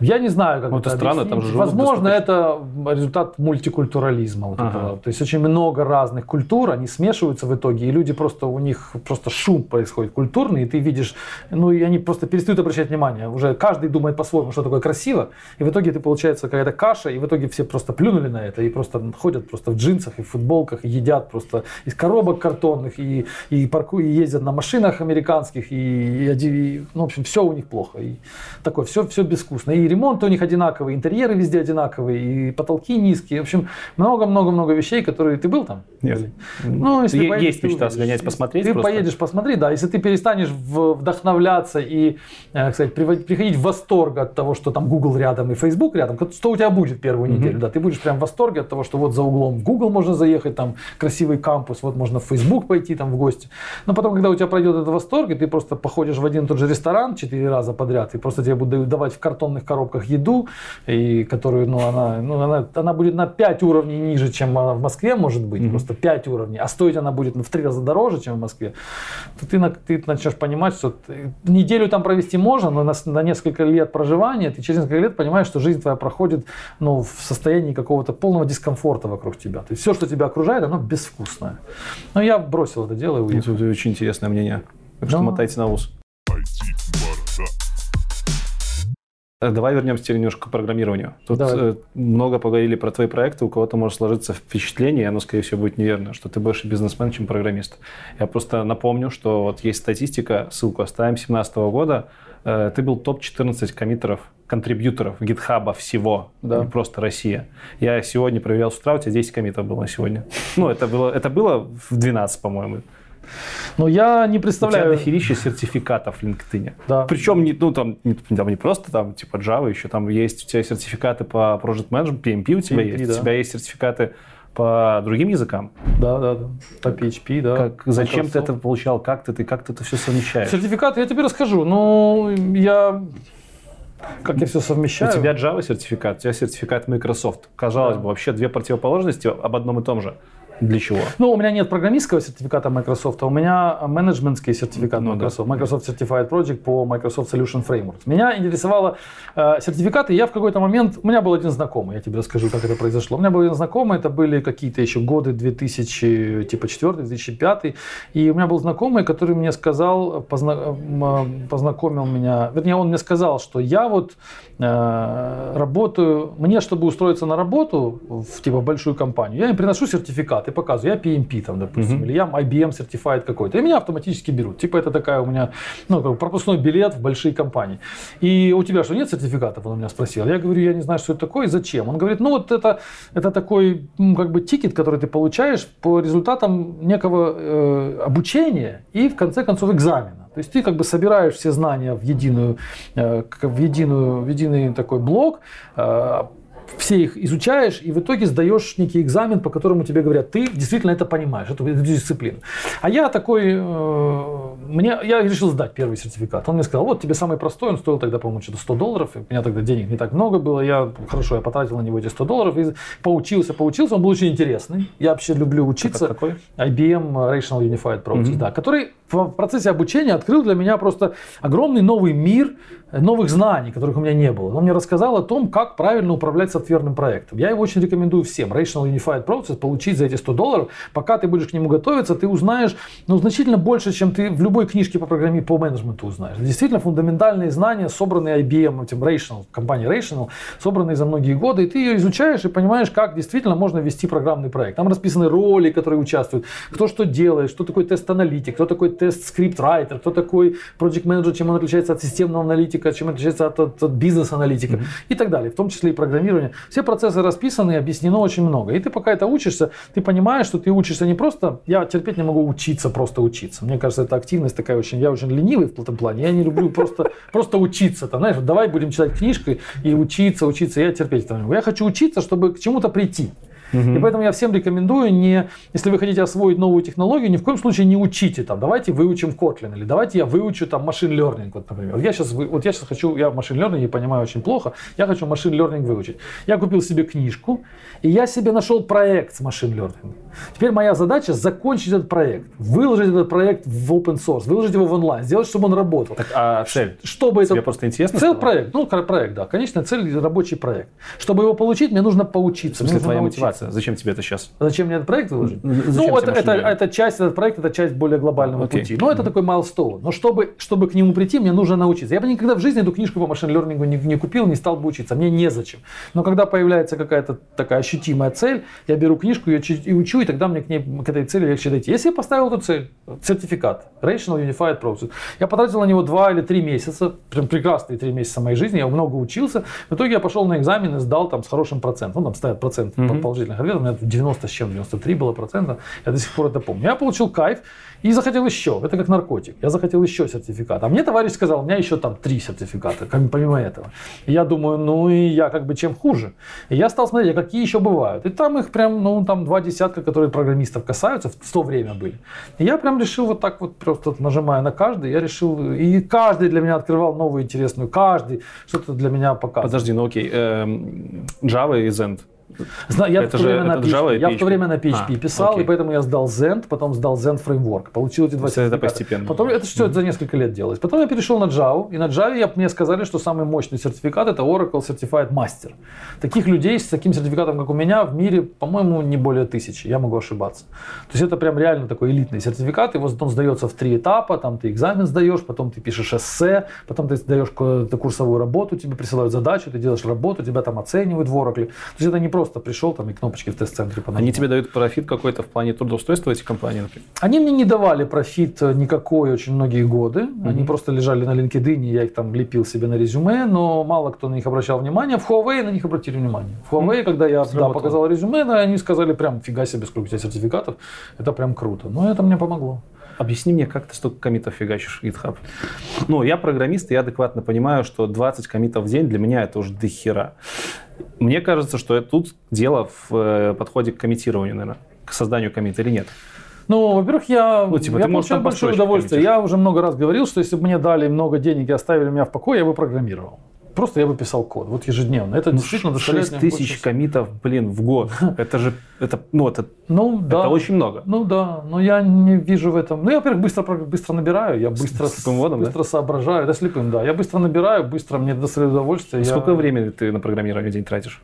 Я не знаю, как Ну, это странно, объяснить. там же Возможно, это результат мультикультурализма. Вот Ага. этого. То есть очень много разных культур, они смешиваются в итоге, и люди просто, у них просто шум происходит культурный, и ты видишь, ну и они просто перестают обращать внимание. Уже каждый думает по-своему, что такое красиво, и в итоге ты получается какая-то каша, и в итоге все просто плюнули на это, и просто ходят просто в джинсах и в футболках, и едят просто из коробок картонных, и, и, парку, и ездят на машинах американских, и, и и, ну, в общем, все у них плохо. И такое, все, все безвкусно. И ремонт у них одинаковый, интерьеры везде одинаковые, и потолки низкие. В общем, много-много-много вещей, которые... Ты был там? Нет. Ну, если поедешь, есть мечта увидишь. сгонять, посмотреть Ты просто. поедешь посмотри, да. Если ты перестанешь вдохновляться и, э, кстати, приходить в восторг от того, что там Google рядом и Facebook рядом, что у тебя будет первую Мгм. неделю, да, ты будешь прям в восторге от того, что вот за углом в Google можно заехать, там красивый кампус, вот можно в Facebook пойти там в гости. Но потом, когда у тебя пройдет этот восторг, и ты просто походишь в один и тот же ресторан четыре раза подряд, и просто тебе будут давать в картонных коробках коробках еду, и которую, ну, она, ну, она, она будет на 5 уровней ниже, чем она в Москве может быть, mm-hmm. просто 5 уровней, а стоить она будет ну, в 3 раза дороже, чем в Москве, то ты, ты начнешь понимать, что ты, неделю там провести можно, но на, на несколько лет проживания ты через несколько лет понимаешь, что жизнь твоя проходит ну, в состоянии какого-то полного дискомфорта вокруг тебя. То есть все, что тебя окружает, оно безвкусное. Но я бросил это дело и уехал. Это очень интересное мнение. Так что Но... мотайте на ус. Э, давай вернемся немножко к программированию. Тут Давай. Э, много поговорили про твои проекты, у кого-то может сложиться впечатление, оно, скорее всего, будет неверно, что ты больше бизнесмен, чем программист. Я просто напомню, что вот есть статистика, ссылку оставим, 2017 года, э, ты был топ-14 коммитеров, контрибьюторов гитхаба всего, да. не просто Россия. Я сегодня проверял с утра, у тебя 10 коммитов было на сегодня. Ну, это было, это было в 12, по-моему. Но я не представляю... У тебя дохерища сертификатов в LinkedIn. Да. Причем не, ну, там, не, там не просто там, типа Java, еще там есть у тебя сертификаты по Project Management, PMP у тебя PMP, есть, да. у тебя есть сертификаты по другим языкам? Да, да, да. По PHP, да. Как, зачем Microsoft. ты это получал? Как ты, ты, как ты это все совмещаешь? Сертификаты я тебе расскажу. Ну, я как я все совмещаю? У тебя Java сертификат, у тебя сертификат Microsoft. Казалось да. бы, вообще две противоположности об одном и том же. Для чего? Ну, у меня нет программистского сертификата Microsoft, а у меня менеджментский сертификат ну, Microsoft. Да. Microsoft Certified Project по Microsoft Solution Framework. Меня интересовало э, сертификаты. Я в какой-то момент... У меня был один знакомый, я тебе расскажу, как это произошло. У меня был один знакомый, это были какие-то еще годы 2000, типа 4 2005 И у меня был знакомый, который мне сказал, позна... познакомил меня... Вернее, он мне сказал, что я вот э, работаю... Мне, чтобы устроиться на работу в типа большую компанию, я им приношу сертификат и показываю, я PMP там, допустим, mm-hmm. или я IBM Certified какой-то, и меня автоматически берут. Типа это такая у меня, ну, как пропускной билет в большие компании. И у тебя что, нет сертификатов? Он у меня спросил. Я говорю, я не знаю, что это такое и зачем. Он говорит, ну, вот это, это такой, ну, как бы, тикет, который ты получаешь по результатам некого э, обучения и, в конце концов, экзамена. То есть ты как бы собираешь все знания в единую, э, в единую, в единый такой блок, э, все их изучаешь и в итоге сдаешь некий экзамен, по которому тебе говорят, ты действительно это понимаешь, эту, эту дисциплину. А я такой, э, мне, я решил сдать первый сертификат. Он мне сказал, вот тебе самый простой, он стоил тогда, по-моему, что-то 100 долларов, у меня тогда денег не так много было, я, хорошо, я потратил на него эти 100 долларов и поучился, поучился, он был очень интересный. Я вообще люблю учиться. Это какой? IBM Rational Unified Process, mm-hmm. да, который в процессе обучения открыл для меня просто огромный новый мир новых знаний, которых у меня не было. Он мне рассказал о том, как правильно управлять софтверным проектом. Я его очень рекомендую всем. Rational Unified Process получить за эти 100 долларов. Пока ты будешь к нему готовиться, ты узнаешь ну, значительно больше, чем ты в любой книжке по программе по менеджменту узнаешь. Действительно фундаментальные знания, собранные IBM, этим Rational, компанией Rational, собранные за многие годы. И ты ее изучаешь и понимаешь, как действительно можно вести программный проект. Там расписаны роли, которые участвуют, кто что делает, что такое тест-аналитик, кто такой тест-скрипт-райтер, кто такой project менеджер чем он отличается от системного аналитика, чем отличается от, от, от бизнес-аналитика mm-hmm. и так далее, в том числе и программирование. Все процессы расписаны и объяснено очень много. И ты пока это учишься, ты понимаешь, что ты учишься не просто, я терпеть не могу учиться, просто учиться. Мне кажется, это активность такая очень, я очень ленивый в этом плане, я не люблю просто, просто учиться. Там, знаешь, давай будем читать книжку и учиться, учиться, я терпеть это не могу. Я хочу учиться, чтобы к чему-то прийти. Угу. И поэтому я всем рекомендую, не, если вы хотите освоить новую технологию, ни в коем случае не учите там, давайте выучим Kotlin, или давайте я выучу там машин learning, вот, например. Вот я сейчас, вот я сейчас хочу, я машин learning понимаю очень плохо, я хочу машин learning выучить. Я купил себе книжку, и я себе нашел проект с машин learning. Теперь моя задача закончить этот проект, выложить этот проект в open source, выложить его в онлайн, сделать, чтобы он работал. Так, а цель? Чтобы Тебе это... просто интересно Цель стало? проект, ну проект, да, конечная цель рабочий проект. Чтобы его получить, мне нужно поучиться. В смысле, твоя мотивация? мотивация. Зачем тебе это сейчас? Зачем мне этот проект выложить? Зачем ну, это, это, это часть, этот проект, это часть более глобального okay. пути. Но это mm-hmm. такой milestone. Но чтобы, чтобы к нему прийти, мне нужно научиться. Я бы никогда в жизни эту книжку по машин-лернингу не, не купил, не стал бы учиться. Мне незачем. Но когда появляется какая-то такая ощутимая цель, я беру книжку и учу, и тогда мне к, ней, к этой цели легче дойти. Если я поставил эту цель, сертификат, Rational Unified Process, я потратил на него два или три месяца, прям прекрасные три месяца моей жизни, я много учился. В итоге я пошел на экзамен и сдал там с хорошим процентом. Ну, там ставят процент mm-hmm. положительных ответов. У меня 90 с чем, 93 было процента. Я до сих пор это помню. Я получил кайф и захотел еще. Это как наркотик. Я захотел еще сертификат. А мне товарищ сказал, у меня еще там три сертификата, помимо этого. И я думаю, ну и я как бы чем хуже. И я стал смотреть, а какие еще бывают. И там их прям, ну там два десятка, которые программистов касаются, в то время были. И я прям решил вот так вот просто нажимая на каждый, я решил, и каждый для меня открывал новую интересную, каждый что-то для меня показывал. Подожди, ну окей, эм, Java и Zend. Я, это в, то же, на PHP, Java я в то время на PHP а, писал, окей. и поэтому я сдал Zend, потом сдал Zend Framework. Получил эти два Это постепенно. Потом это все mm-hmm. за несколько лет делалось. Потом я перешел на Java, и на Java я, мне сказали, что самый мощный сертификат это Oracle Certified Master. Таких людей с таким сертификатом, как у меня, в мире, по-моему, не более тысячи. Я могу ошибаться. То есть это прям реально такой элитный сертификат. Его он сдается в три этапа. Там ты экзамен сдаешь, потом ты пишешь эссе, потом ты сдаешь курсовую работу, тебе присылают задачу, ты делаешь работу, тебя там оценивают в Oracle. То есть это не просто пришел там и кнопочки в тест-центре понажимал. Они тебе дают профит какой-то в плане трудоустройства эти компании, например? Они мне не давали профит никакой очень многие годы. Mm-hmm. Они просто лежали на LinkedIn, я их там лепил себе на резюме, но мало кто на них обращал внимание. В Huawei на них обратили внимание. В Huawei, mm-hmm. когда я да, показал резюме, да, они сказали прям, фига себе, сколько у тебя сертификатов. Это прям круто. Но это мне помогло. Объясни мне, как ты столько комитов фигачишь в GitHub? Ну, я программист, и я адекватно понимаю, что 20 комитов в день для меня это уже дохера. Мне кажется, что тут дело в э, подходе к коммитированию, наверное, к созданию комита или нет? Ну, во-первых, я, ну, типа, я получаю большое удовольствие. Я уже много раз говорил, что если бы мне дали много денег и оставили меня в покое, я бы программировал. Просто я бы писал код, вот ежедневно. Это ну, действительно доставляет 6 тысяч больше... комитов, блин, в год. Это же, это, ну, это, ну, да. это очень много. Ну да, но я не вижу в этом. Ну, я, во-первых, быстро, быстро набираю, я быстро, слепым водом, быстро да? соображаю. Да, слепым, да. Я быстро набираю, быстро мне доставляет удовольствие. Сколько я... времени ты на программирование день тратишь?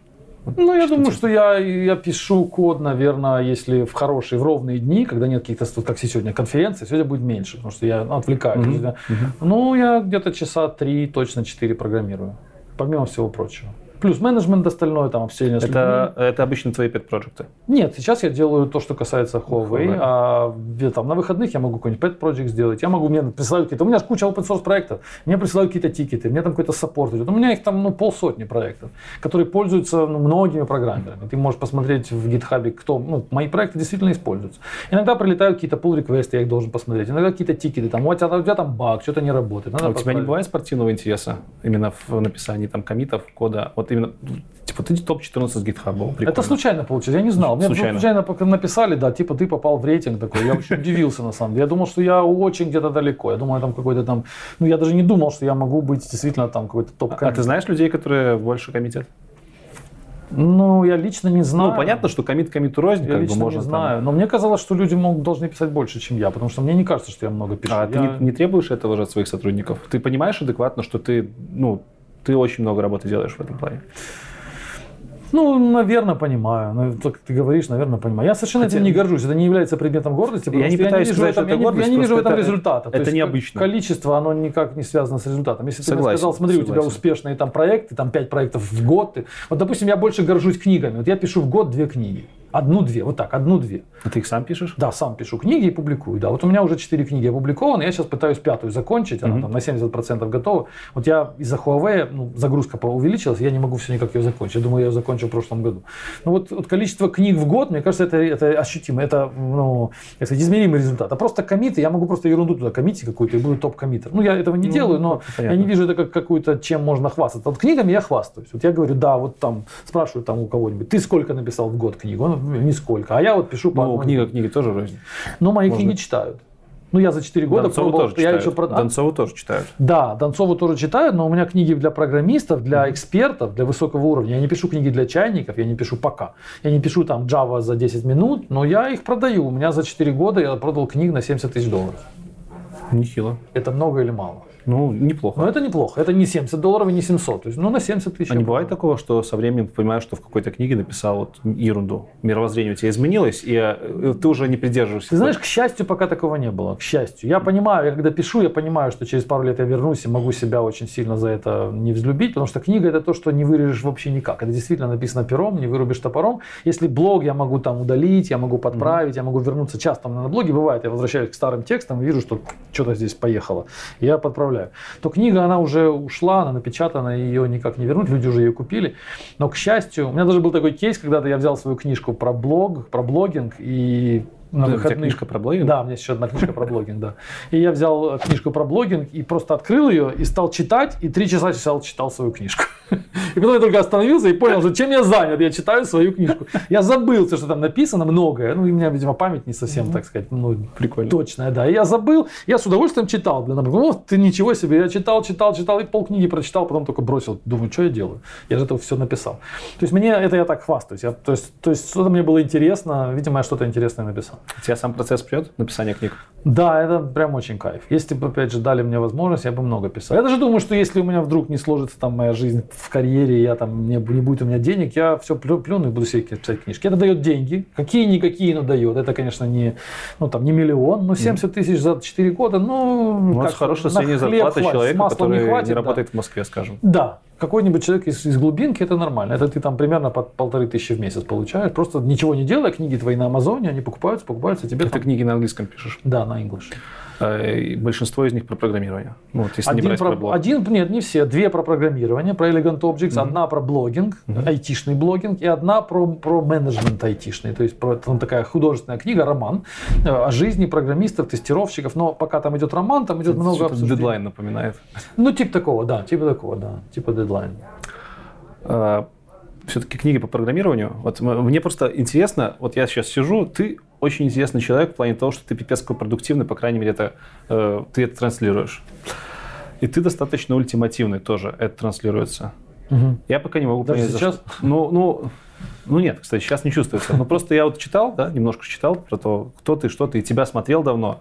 Ну, я думаю, что я, я пишу код, наверное, если в хорошие, в ровные дни, когда нет каких-то, как сегодня, конференции, сегодня будет меньше, потому что я отвлекаюсь. Mm-hmm. Mm-hmm. Ну, я где-то часа три, точно четыре программирую помимо всего прочего. Плюс менеджмент остальное, там общение это, людьми. Это обычно твои pet проекты Нет, сейчас я делаю то, что касается Huawei. Huawei. А там, на выходных я могу какой-нибудь project сделать. Я могу, мне присылают какие-то... У меня куча open source проектов. Мне присылают какие-то тикеты, мне там какой-то саппорт идет. У меня их там ну, полсотни проектов, которые пользуются ну, многими программерами. Ты можешь посмотреть в GitHub, кто... Ну, мои проекты действительно используются. Иногда прилетают какие-то pull реквесты я их должен посмотреть. Иногда какие-то тикеты, там, у тебя, у тебя там баг, что-то не работает. Надо а у тебя не бывает спортивного интереса именно в написании там комитов, кода? Вот именно Типа ты топ-14 с GitHub. Прикольно. Это случайно получилось, я не знал. Мне случайно. случайно написали, да, типа ты попал в рейтинг такой. Я очень удивился на самом деле. Я думал, что я очень где-то далеко. Я думал, там какой-то там... Ну, я даже не думал, что я могу быть действительно там какой-то топ А, а ты знаешь людей, которые больше комитет? Ну, я лично не знаю. Ну, понятно, что комит комиту рознь, я как лично бы можно не знаю. Там... Но мне казалось, что люди могут, должны писать больше, чем я, потому что мне не кажется, что я много пишу. А я... ты не, не требуешь этого же от своих сотрудников? Ты понимаешь адекватно, что ты, ну, ты очень много работы делаешь в этом плане? Ну, наверное, понимаю. Ну, как ты говоришь, наверное, понимаю. Я совершенно Хотя... этим не горжусь. Это не является предметом гордости. Я не пытаюсь сказать, что это гордость. Я не вижу в этом это, результата. Это необычно. Количество, оно никак не связано с результатом. Если согласен, ты мне сказал, смотри, согласен. у тебя успешные там проекты, там 5 проектов в год. Ты... Вот, допустим, я больше горжусь книгами. Вот я пишу в год две книги. Одну-две, вот так, одну-две. А ты их сам пишешь? Да, сам пишу книги и публикую. Да, вот у меня уже четыре книги опубликованы, я сейчас пытаюсь пятую закончить, она mm-hmm. там на 70% готова. Вот я из-за Huawei, ну, загрузка увеличилась, я не могу все никак ее закончить. Я думаю, я ее закончу в прошлом году. Ну вот, вот количество книг в год, мне кажется, это, это ощутимо, это, ну, это измеримый результат. А просто комиты, я могу просто ерунду туда коммитить какую-то и буду топ-коммитер. Ну, я этого не ну, делаю, но понятно. я не вижу это как какую-то, чем можно хвастаться. Вот книгами я хвастаюсь. Вот я говорю, да, вот там, спрашиваю там у кого-нибудь, ты сколько написал в год книг? Он, нисколько. А я вот пишу по Ну, книга книги тоже рознь. Ну, мои Можно. книги читают. Ну, я за 4 года Донцову пробовал, тоже я читают. еще продал. Донцову тоже читают. Да, Донцову тоже читают, но у меня книги для программистов, для экспертов, для высокого уровня. Я не пишу книги для чайников, я не пишу пока. Я не пишу там Java за 10 минут, но я их продаю. У меня за 4 года я продал книг на 70 тысяч долларов. Нехило. Это много или мало? Ну, неплохо. Но это неплохо. Это не 70 долларов и не 700. То есть, ну, на 70 тысяч. А не бывает такого, что со временем понимаешь, что в какой-то книге написал вот ерунду? Мировоззрение у тебя изменилось, и э, ты уже не придерживаешься. Ты знаешь, к счастью, пока такого не было. К счастью. Я понимаю, я когда пишу, я понимаю, что через пару лет я вернусь и могу себя очень сильно за это не взлюбить, потому что книга это то, что не вырежешь вообще никак. Это действительно написано пером, не вырубишь топором. Если блог я могу там удалить, я могу подправить, mm-hmm. я могу вернуться. Часто на блоге бывает, я возвращаюсь к старым текстам и вижу, что что-то здесь поехало. Я подправляю поздравляю. То книга, она уже ушла, она напечатана, ее никак не вернуть, люди уже ее купили. Но, к счастью, у меня даже был такой кейс, когда-то я взял свою книжку про блог, про блогинг, и на выходных. У тебя книжка про блогинг? Да, у меня еще одна книжка про блогинг, да. И я взял книжку про блогинг и просто открыл ее и стал читать, и три часа читал, читал свою книжку. И потом я только остановился и понял, что чем я занят, я читаю свою книжку. Я забыл все, что там написано, многое. Ну, и у меня, видимо, память не совсем, так сказать, ну, Прикольно. точная, да. И я забыл, я с удовольствием читал. Блин, ну, ты ничего себе, я читал, читал, читал, и полкниги прочитал, потом только бросил. Думаю, что я делаю? Я же это все написал. То есть мне это я так хвастаюсь. Я, то есть, то есть что-то мне было интересно, видимо, я что-то интересное написал. Тебя сам процесс прет, написание книг? Да, это прям очень кайф. Если бы, опять же, дали мне возможность, я бы много писал. Я даже думаю, что если у меня вдруг не сложится там моя жизнь в карьере, я там не, не будет у меня денег, я все плю, плюну и буду себе писать книжки. Это дает деньги. Какие-никакие, но дает. Это, конечно, не, ну, там, не миллион, но 70 тысяч за 4 года, ну... У вас хорошая средняя зарплата человека, который не, хватит, не работает да. в Москве, скажем. Да, какой-нибудь человек из, из глубинки, это нормально. Это ты там примерно под полторы тысячи в месяц получаешь. Просто ничего не делая, книги твои на Амазоне, они покупаются, покупаются тебе. Ты там... книги на английском пишешь? Да, на English. Э, большинство из них про программирование. Ну, вот, если один не брать про, про блог. Один, нет, не все. Две про программирование, про Elegant Objects, mm-hmm. одна про блогинг, mm-hmm. айтишный блогинг, и одна про, про менеджмент айтишный. То есть про, там такая художественная книга, роман э, о жизни программистов, тестировщиков. Но пока там идет роман, там идет Это много обсуждений. Дедлайн напоминает. Ну, типа такого, да, типа такого, да, типа дедлайн. Все-таки книги по программированию. Вот мне просто интересно, вот я сейчас сижу, ты очень интересный человек в плане того, что ты пипец продуктивный, по крайней мере, это, э, ты это транслируешь. И ты достаточно ультимативный тоже, это транслируется. Угу. Я пока не могу Даже понять, сейчас? Что. Ну, ну, ну нет, кстати, сейчас не чувствуется. Но просто я вот читал, да, немножко читал про то, кто ты, что ты, и тебя смотрел давно,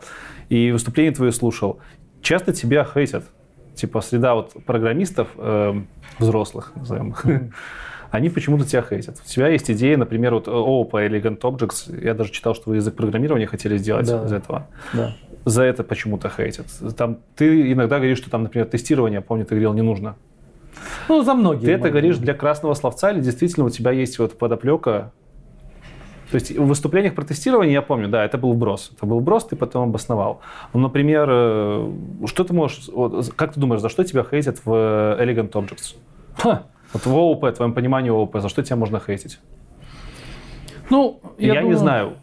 и выступления твои слушал. Часто тебя хейтят. Типа среда вот программистов, э, взрослых, назовем их, они почему-то тебя хейтят. У тебя есть идея, например, вот OOP или Elegant Objects. Я даже читал, что вы язык программирования хотели сделать да. из этого. Да. За это почему-то хейтят. Там, ты иногда говоришь, что там, например, тестирование, помню, ты говорил, не нужно. Ну, за многие. Ты это говоришь для красного словца или действительно у тебя есть вот подоплека то есть в выступлениях про тестирование я помню, да, это был вброс. Это был вброс, ты потом обосновал. Ну, например, э, что ты можешь, вот, как ты думаешь, за что тебя хейтят в Elegant Objects? Ха. Вот в ООП, в твоем понимании ООП, за что тебя можно хейтить? Ну, я, я думаю... не знаю,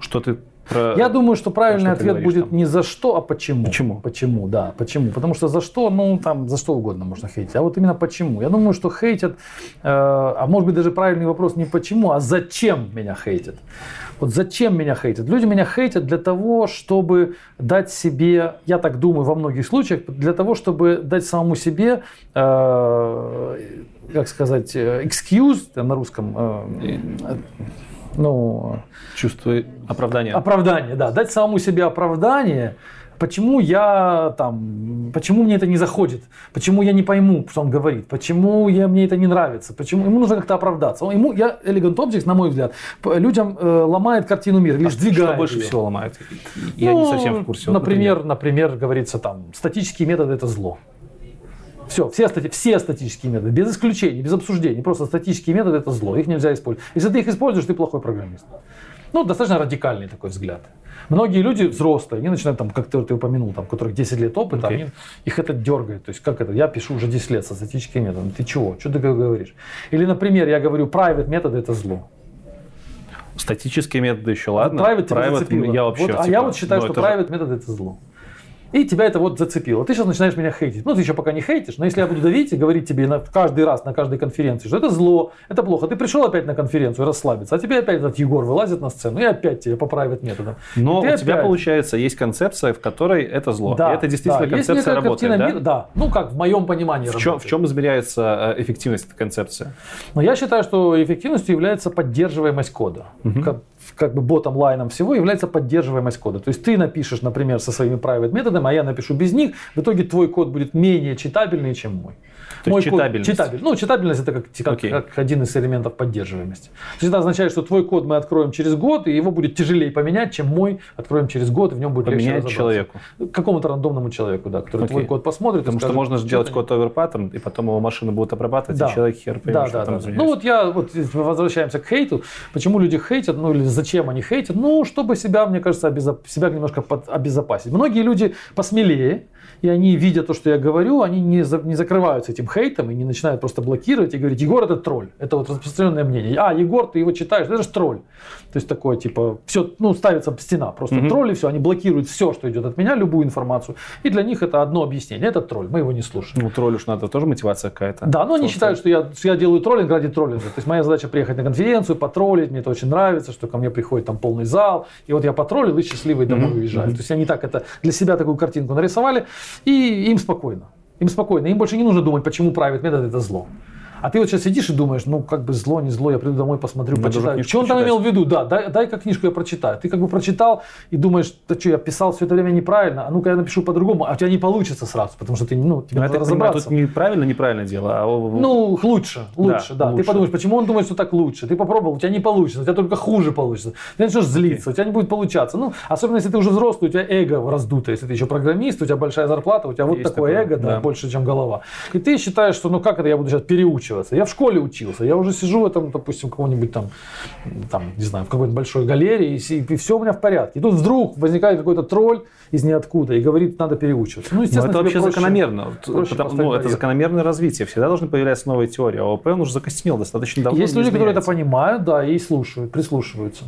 что ты про... Я думаю, что правильный ответ будет там. не за что, а почему. Почему? Почему, да, почему. Потому что за что, ну, там, за что угодно можно хейтить. А вот именно почему. Я думаю, что хейтят, э, а может быть даже правильный вопрос не почему, а зачем меня хейтят. Вот зачем меня хейтят? Люди меня хейтят для того, чтобы дать себе, я так думаю во многих случаях, для того, чтобы дать самому себе э, как сказать, э, excuse там, на русском, э, ну... Чувство оправдания. Оправдание, да. Дать самому себе оправдание, почему я там, почему мне это не заходит, почему я не пойму, что он говорит, почему я, мне это не нравится, почему ему нужно как-то оправдаться. Он, ему, я Elegant Objects, на мой взгляд, людям э, ломает картину мира, лишь а двигает Что больше ее. всего ломает? Я ну, не совсем в курсе. например, например, например, говорится там, статические методы это зло. Все, все, стати, все статические методы, без исключений, без обсуждений. Просто статические методы это зло, их нельзя использовать. Если ты их используешь, ты плохой программист. Ну, достаточно радикальный такой взгляд. Многие люди взрослые, они начинают, там, как ты, ты упомянул, там, у которых 10 лет опыта, okay. они, их это дергает. То есть, как это? Я пишу уже 10 лет со статическими методами. Ты чего? Что ты говоришь? Или, например, я говорю, private методы это зло. Статические методы еще ладно. Private, private я вообще. Вот, типа, а я вот считаю, что private же... методы это зло. И тебя это вот зацепило. Ты сейчас начинаешь меня хейтить. Ну, ты еще пока не хейтишь, но если я буду давить и говорить тебе на, каждый раз на каждой конференции, что это зло, это плохо, ты пришел опять на конференцию расслабиться, а тебе опять этот Егор вылазит на сцену и опять тебя поправит методом. Но у опять... тебя, получается, есть концепция, в которой это зло. Да, и это действительно да, концепция работает, да? Мира, да? Ну, как в моем понимании в чем, в чем измеряется э, эффективность этой концепции? Ну, я считаю, что эффективностью является поддерживаемость кода. Угу как бы ботом лайном всего является поддерживаемость кода. То есть ты напишешь, например, со своими private методами, а я напишу без них, в итоге твой код будет менее читабельный, чем мой. То Мой есть читабельность. Код, читабель. Ну, читабельность это как, как, okay. как один из элементов поддерживаемости. То есть это означает, что твой код мы откроем через год, и его будет тяжелее поменять, чем мой откроем через год, и в нем будет Поменять легче человеку. Какому-то рандомному человеку, да, который okay. твой код посмотрит. Потому скажет, что можно сделать что код over pattern, и потом его машина будет обрабатывать, да. и человек хер поймет, да, да, да. Ну вот я, вот возвращаемся к хейту. Почему люди хейтят, ну или зачем они хейтят? Ну, чтобы себя, мне кажется, обезоп... себя немножко под... обезопасить. Многие люди посмелее, и они, видя то, что я говорю, они не, за, не закрываются этим хейтом и не начинают просто блокировать и говорить, Егор это тролль. Это вот распространенное мнение. А, Егор, ты его читаешь, это же тролль. То есть такое, типа, все, ну, ставится стена, просто угу. тролль и все. Они блокируют все, что идет от меня, любую информацию. И для них это одно объяснение. Это тролль, мы его не слушаем. Ну, тролль уж надо тоже мотивация какая-то. Да, но они считают, что я, что я делаю троллинг ради троллинга. То есть моя задача приехать на конференцию, потроллить, мне это очень нравится, что ко мне приходит там полный зал, и вот я потроллил и счастливый домой уезжаю. Mm-hmm. То есть они так это для себя такую картинку нарисовали, и им спокойно. Им спокойно. Им больше не нужно думать, почему правит метод это зло. А ты вот сейчас сидишь и думаешь, ну как бы зло, не зло, я приду домой, посмотрю, Надо почитаю. Что он там имел в виду? Да, дай, дай-ка книжку я прочитаю. Ты как бы прочитал и думаешь, да что, я писал все это время неправильно, а ну-ка я напишу по-другому, а у тебя не получится сразу, потому что ты, ну, тебе Но надо разобраться. Понимаю, тут неправильно, неправильно дело. А... Ну, лучше, лучше, да. да. Лучше. Ты подумаешь, почему он думает, что так лучше? Ты попробовал, у тебя не получится, у тебя только хуже получится. Ты начнешь злиться, у тебя не будет получаться. Ну, особенно если ты уже взрослый, у тебя эго раздуто, если ты еще программист, у тебя большая зарплата, у тебя вот такое, такое эго, да, да, больше, чем голова. И ты считаешь, что ну как это я буду сейчас переучиваться? Я в школе учился. Я уже сижу в этом, допустим, каком-нибудь там, там, не знаю, в какой-нибудь большой галерее, и, и все у меня в порядке. И тут вдруг возникает какой-то тролль из ниоткуда и говорит, надо переучиваться. Ну, естественно, Но это вообще проще, закономерно. Проще Потому, ну, это закономерное развитие. Всегда должны появляться новые теории. А ОП он уже закостенел достаточно давно. Есть люди, которые это понимают, да, и слушают, прислушиваются.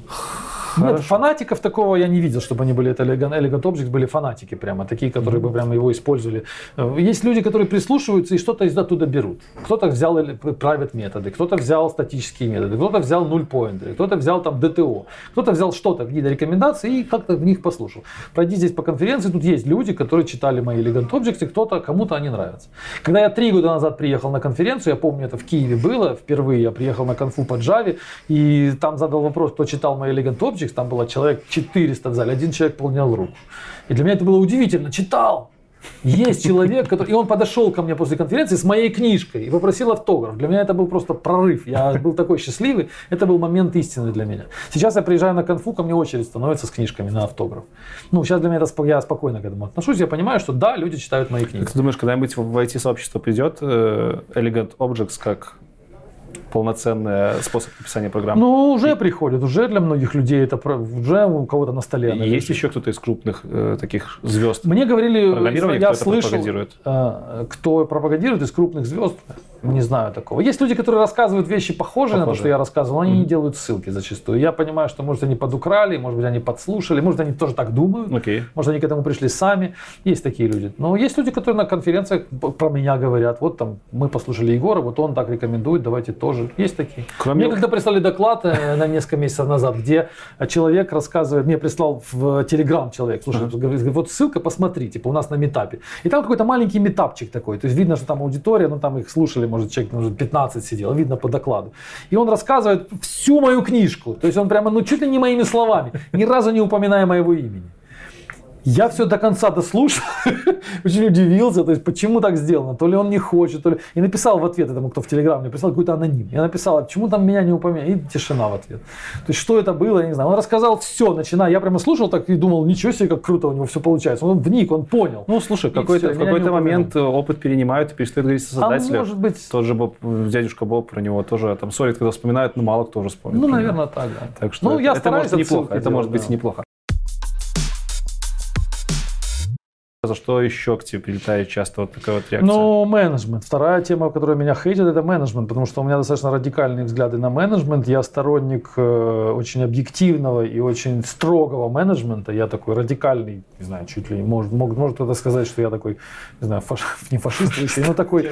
Хорошо. Нет, фанатиков такого я не видел, чтобы они были, это Elegant, Elegant Objects были фанатики прямо, такие, которые mm-hmm. бы прямо его использовали. Э, есть люди, которые прислушиваются и что-то из оттуда берут. Кто-то взял private методы, кто-то взял статические методы, кто-то взял нуль поинтеры, кто-то взял там DTO, кто-то взял что-то, какие-то рекомендации и как-то в них послушал. Пройди здесь по конференции, тут есть люди, которые читали мои Elegant Objects, и кто-то, кому-то они нравятся. Когда я три года назад приехал на конференцию, я помню, это в Киеве было, впервые я приехал на конфу по Java, и там задал вопрос, кто читал мои Elegant Objects, Objects, там было человек 400 в зале, один человек поднял руку. И для меня это было удивительно. Читал. Есть человек, который... И он подошел ко мне после конференции с моей книжкой и попросил автограф. Для меня это был просто прорыв. Я был такой счастливый. Это был момент истины для меня. Сейчас я приезжаю на конфу, ко мне очередь становится с книжками на автограф. Ну, сейчас для меня это я спокойно к этому отношусь. Я понимаю, что да, люди читают мои книги. Ты думаешь, когда-нибудь в IT-сообщество придет э, Elegant Objects как полноценный способ написания программ. Ну, уже и... приходит, уже для многих людей это уже у кого-то на столе. Есть еще кто-то из крупных э, таких звезд? Мне говорили, я слышал, пропагандирует? Э, кто пропагандирует из крупных звезд, не знаю такого. Есть люди, которые рассказывают вещи похожие, похожие. на то, что я рассказывал, но они mm-hmm. не делают ссылки зачастую. Я понимаю, что, может, они подукрали, может быть, они подслушали, может, они тоже так думают, okay. может, они к этому пришли сами. Есть такие люди. Но есть люди, которые на конференциях про меня говорят, вот там мы послушали Егора, вот он так рекомендует, давайте тоже. Есть такие. Кроме... Мне когда прислали доклад э, на несколько месяцев назад, где человек рассказывает, мне прислал в Телеграм человек, слушай, говорит, вот ссылка, посмотри, типа у нас на метапе. И там какой-то маленький метапчик такой, то есть видно, что там аудитория, ну там их слушали может, человек может, 15 сидел, видно по докладу. И он рассказывает всю мою книжку. То есть он прямо, ну, чуть ли не моими словами, ни разу не упоминая моего имени. Я все до конца дослушал, очень удивился, то есть почему так сделано, то ли он не хочет, то ли... И написал в ответ этому, кто в Телеграме, мне прислал какой-то аноним. Я написал, а почему там меня не упоминали, и тишина в ответ. То есть что это было, я не знаю. Он рассказал все, начиная, я прямо слушал так и думал, ничего себе, как круто у него все получается. Он вник, он понял. Ну, слушай, какой-то, в какой-то момент опыт перенимают и перестают говорить со создателем. А может быть... Тот же Боб, дядюшка Боб, про него тоже там солид, когда вспоминают, но мало кто уже вспомнит. Ну, наверное, так, да. Так что ну, это, я это может неплохо, это может быть неплохо. За что еще к тебе прилетает часто вот такая вот реакция? Ну, менеджмент. Вторая тема, которая меня хейтит, это менеджмент, потому что у меня достаточно радикальные взгляды на менеджмент. Я сторонник э, очень объективного и очень строгого менеджмента. Я такой радикальный, не знаю, чуть ли не может, может, может кто-то сказать, что я такой, не знаю, фаш, не фашистующий, но такой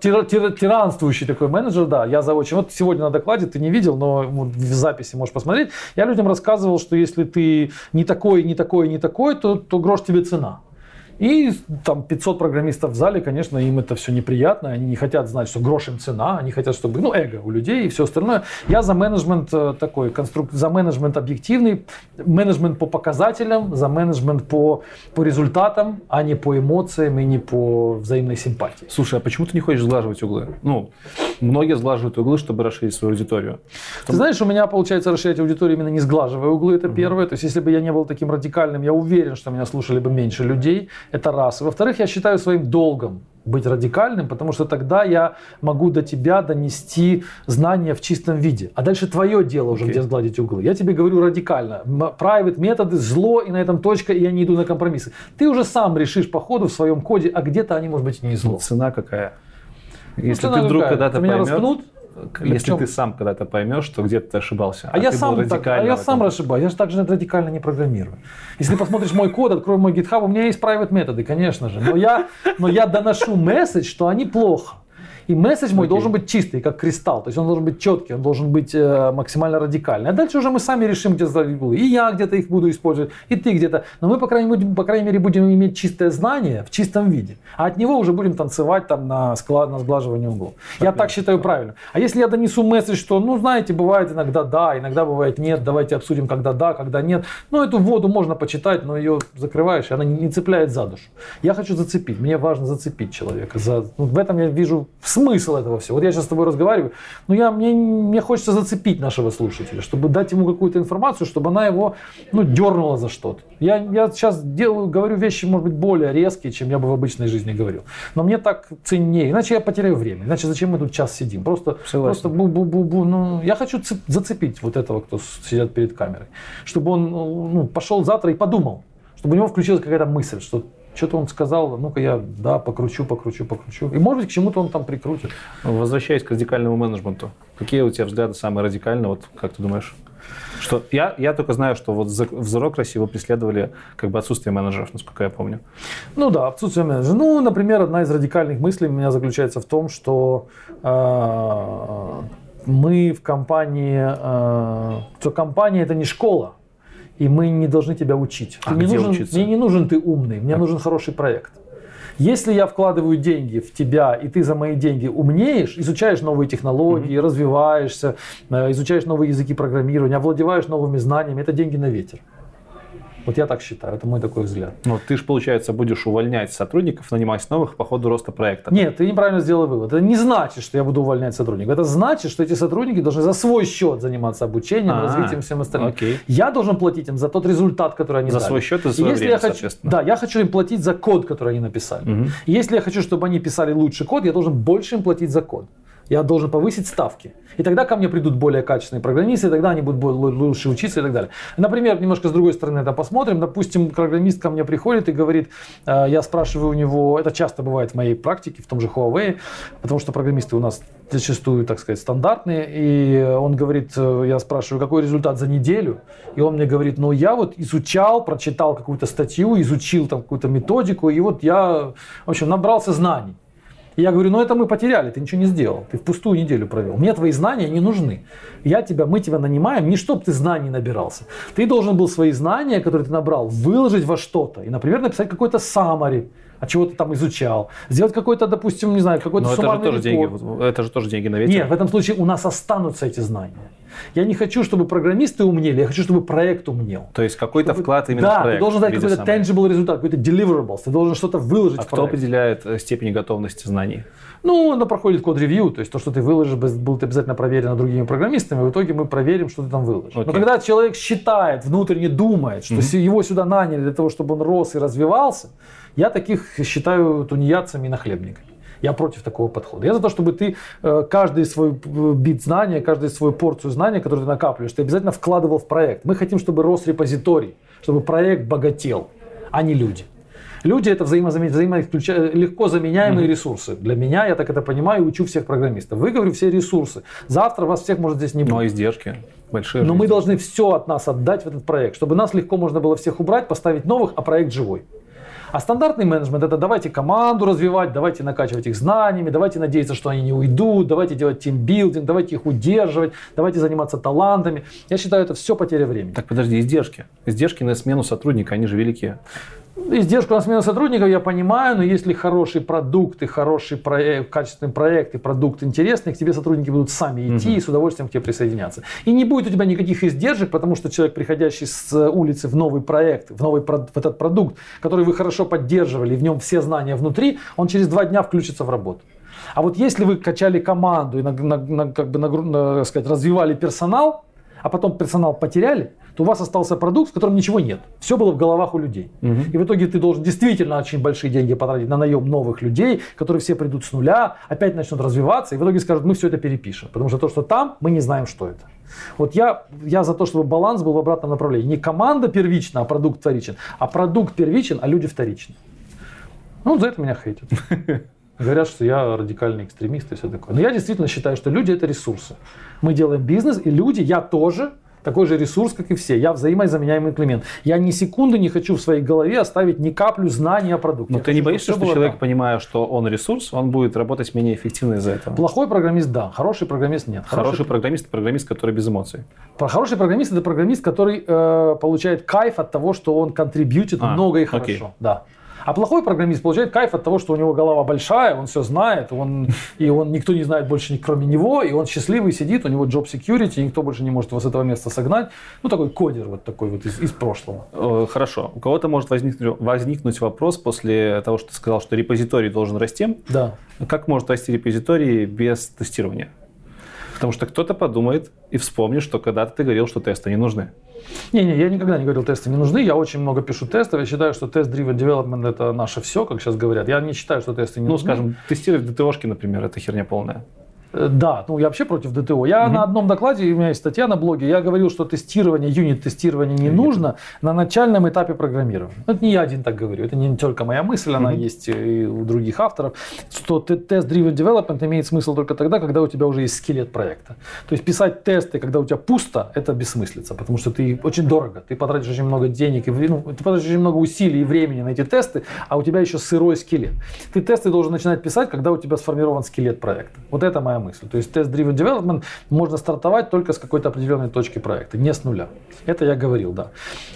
тир, тир, тиранствующий такой менеджер, да. Я за очень... Вот сегодня на докладе ты не видел, но в записи можешь посмотреть. Я людям рассказывал, что если ты не такой, не такой, не такой, то, то грош тебе цена. И там 500 программистов в зале, конечно, им это все неприятно, они не хотят знать, что грош им цена, они хотят, чтобы, ну, эго у людей и все остальное. Я за менеджмент э, такой, конструк... за менеджмент объективный, менеджмент по показателям, за менеджмент по, по результатам, а не по эмоциям и не по взаимной симпатии. Слушай, а почему ты не хочешь сглаживать углы? Ну, многие сглаживают углы, чтобы расширить свою аудиторию. Ты знаешь, у меня получается расширять аудиторию именно не сглаживая углы, это угу. первое. То есть, если бы я не был таким радикальным, я уверен, что меня слушали бы меньше людей. Это раз. Во-вторых, я считаю своим долгом быть радикальным, потому что тогда я могу до тебя донести знания в чистом виде. А дальше твое дело уже, okay. где сгладить углы. Я тебе говорю радикально. Private методы, зло, и на этом точка, и я не иду на компромиссы. Ты уже сам решишь по ходу в своем коде, а где-то они, может быть, не зло. Цена какая? Ну, Если ну, ты вдруг когда-то поймешь... Распнут, если ты сам когда-то поймешь, что где-то ты ошибался. А, а я сам, так, а я сам ошибаюсь. Я же так же радикально не программирую. Если посмотришь мой код, открой мой GitHub, у меня есть private методы, конечно же. Но я, но я доношу месседж, что они плохо. И месседж мой okay. должен быть чистый, как кристалл. То есть он должен быть четкий, он должен быть э, максимально радикальный. А дальше уже мы сами решим, где сдать углы. И я где-то их буду использовать, и ты где-то. Но мы, по крайней, мере, по крайней мере, будем иметь чистое знание в чистом виде. А от него уже будем танцевать там на, склад, на сглаживание углов. Так я так считаю правильно. А если я донесу месседж, что, ну, знаете, бывает иногда да, иногда бывает нет, давайте обсудим, когда да, когда нет. Ну, эту воду можно почитать, но ее закрываешь, и она не цепляет за душу. Я хочу зацепить, мне важно зацепить человека. За, ну, в этом я вижу смысл этого всего. Вот я сейчас с тобой разговариваю, но я, мне, мне хочется зацепить нашего слушателя, чтобы дать ему какую-то информацию, чтобы она его ну, дернула за что-то. Я, я сейчас делаю, говорю вещи, может быть, более резкие, чем я бы в обычной жизни говорил. Но мне так ценнее, иначе я потеряю время. Иначе зачем мы тут час сидим? Просто, просто бу-бу-бу-бу. Ну, я хочу зацепить вот этого, кто сидит перед камерой. Чтобы он ну, пошел завтра и подумал. Чтобы у него включилась какая-то мысль, что что-то он сказал, ну-ка я, да, покручу, покручу, покручу. И может быть к чему-то он там прикрутит. Возвращаясь к радикальному менеджменту, какие у тебя взгляды самые радикальные, вот как ты думаешь? Что я, я только знаю, что вот в Zerocracy его преследовали как бы отсутствие менеджеров, насколько я помню. Ну да, отсутствие менеджеров. Ну, например, одна из радикальных мыслей у меня заключается в том, что э, мы в компании, э, что компания это не школа и мы не должны тебя учить. А ты не нужен, учиться? Мне не нужен ты умный, мне а. нужен хороший проект. Если я вкладываю деньги в тебя, и ты за мои деньги умнеешь, изучаешь новые технологии, mm-hmm. развиваешься, э, изучаешь новые языки программирования, овладеваешь новыми знаниями, это деньги на ветер. Вот я так считаю, это мой такой взгляд. Но ты же, получается, будешь увольнять сотрудников, нанимать новых по ходу роста проекта. Нет, ты неправильно сделал вывод. Это не значит, что я буду увольнять сотрудников. Это значит, что эти сотрудники должны за свой счет заниматься обучением, А-а-а. развитием всем остальным. Окей. Я должен платить им за тот результат, который они за дали. За свой счет и за свое если время, я хочу, Да, я хочу им платить за код, который они написали. Угу. И если я хочу, чтобы они писали лучший код, я должен больше им платить за код я должен повысить ставки. И тогда ко мне придут более качественные программисты, и тогда они будут лучше учиться и так далее. Например, немножко с другой стороны это посмотрим. Допустим, программист ко мне приходит и говорит, э, я спрашиваю у него, это часто бывает в моей практике, в том же Huawei, потому что программисты у нас зачастую, так сказать, стандартные, и он говорит, э, я спрашиваю, какой результат за неделю, и он мне говорит, ну я вот изучал, прочитал какую-то статью, изучил там какую-то методику, и вот я, в общем, набрался знаний. И я говорю, ну это мы потеряли, ты ничего не сделал, ты в пустую неделю провел. Мне твои знания не нужны. Я тебя, мы тебя нанимаем не чтобы ты знаний набирался. Ты должен был свои знания, которые ты набрал, выложить во что-то. И, например, написать какой-то summary, а чего ты там изучал. Сделать какой-то, допустим, не знаю, какой-то Но это же тоже деньги, это же тоже деньги на ветер. Нет, в этом случае у нас останутся эти знания. Я не хочу, чтобы программисты умнели, я хочу, чтобы проект умнел. То есть какой-то чтобы... вклад именно да, в проект. Да, ты должен дать какой-то самый. tangible результат, какой-то deliverables, ты должен что-то выложить а в кто проект. определяет э, степень готовности знаний? Ну, она проходит код-ревью, то есть то, что ты выложишь, будет обязательно проверено другими программистами, в итоге мы проверим, что ты там выложишь. Okay. Но когда человек считает, внутренне думает, что mm-hmm. его сюда наняли для того, чтобы он рос и развивался, я таких считаю тунеядцами и нахлебниками. Я против такого подхода. Я за то, чтобы ты э, каждый свой э, бит знания, каждую свою порцию знания, которую ты накапливаешь, ты обязательно вкладывал в проект. Мы хотим, чтобы рос репозиторий, чтобы проект богател, а не люди. Люди это взаимозамен... взаимо... легко заменяемые mm-hmm. ресурсы. Для меня, я так это понимаю, учу всех программистов. Вы, говорю, все ресурсы. Завтра вас всех может здесь не быть. Но издержки большие. Но мы должны все от нас отдать в этот проект, чтобы нас легко можно было всех убрать, поставить новых, а проект живой. А стандартный менеджмент это давайте команду развивать, давайте накачивать их знаниями, давайте надеяться, что они не уйдут, давайте делать тимбилдинг, давайте их удерживать, давайте заниматься талантами. Я считаю, это все потеря времени. Так подожди, издержки. Издержки на смену сотрудника, они же велики. Издержку на смену сотрудников я понимаю, но если хороший продукт и хороший проект, качественный проект и продукт интересный, к тебе сотрудники будут сами идти угу. и с удовольствием к тебе присоединяться. И не будет у тебя никаких издержек, потому что человек, приходящий с улицы в новый проект, в, новый, в этот продукт, который вы хорошо поддерживали, и в нем все знания внутри, он через два дня включится в работу. А вот если вы качали команду и на, на, на, как бы на, на, сказать, развивали персонал, а потом персонал потеряли, то у вас остался продукт, в котором ничего нет. Все было в головах у людей. Угу. И в итоге ты должен действительно очень большие деньги потратить на наем новых людей, которые все придут с нуля, опять начнут развиваться, и в итоге скажут, мы все это перепишем. Потому что то, что там, мы не знаем, что это. Вот я, я за то, чтобы баланс был в обратном направлении. Не команда первична, а продукт вторичен. А продукт первичен, а люди вторичны. Ну, за это меня хейтят. Говорят, что я радикальный экстремист и все такое. Но я действительно считаю, что люди это ресурсы. Мы делаем бизнес, и люди, я тоже, такой же ресурс, как и все. Я взаимозаменяемый клиент. Я ни секунды не хочу в своей голове оставить ни каплю знаний о продукте. Но ты не боишься, что человек, там. понимая, что он ресурс, он будет работать менее эффективно из-за этого? Плохой программист – да, хороший программист – нет. Хороший, хороший программист – программист, который без эмоций. Хороший программист – это программист, который э, получает кайф от того, что он контрибьютит а, много и хорошо. Окей. Да. А плохой программист получает кайф от того, что у него голова большая, он все знает, он, и он никто не знает больше кроме него, и он счастливый сидит, у него job security, никто больше не может его с этого места согнать. Ну, такой кодер вот такой вот из, из прошлого. Э, хорошо. У кого-то может возникнуть, возникнуть вопрос после того, что ты сказал, что репозиторий должен расти. Да. Как может расти репозиторий без тестирования? Потому что кто-то подумает и вспомнит, что когда-то ты говорил, что тесты не нужны. Не-не, я никогда не говорил, тесты не нужны. Я очень много пишу тестов. Я считаю, что тест-driven development это наше все, как сейчас говорят. Я не считаю, что тесты не ну, нужны. Ну, скажем, тестировать ДТОшки, например, это херня полная. Э, да, ну я вообще против ДТО. Я угу. на одном докладе, у меня есть статья на блоге, я говорил, что тестирование, юнит-тестирование не Нет. нужно на начальном этапе программирования. Это не я один так говорю, это не только моя мысль, она угу. есть и у других авторов, что тест-driven development имеет смысл только тогда, когда у тебя уже есть скелет проекта. То есть писать тесты, когда у тебя пусто, это бессмыслица, потому что ты очень дорого, ты потратишь очень много денег, и, ну, ты потратишь очень много усилий и времени на эти тесты, а у тебя еще сырой скелет. Ты тесты должен начинать писать, когда у тебя сформирован скелет проекта. Вот это моя мысль. То есть тест-driven development можно стартовать только с какой-то определенной точки проекта, не с нуля. Это я говорил, да.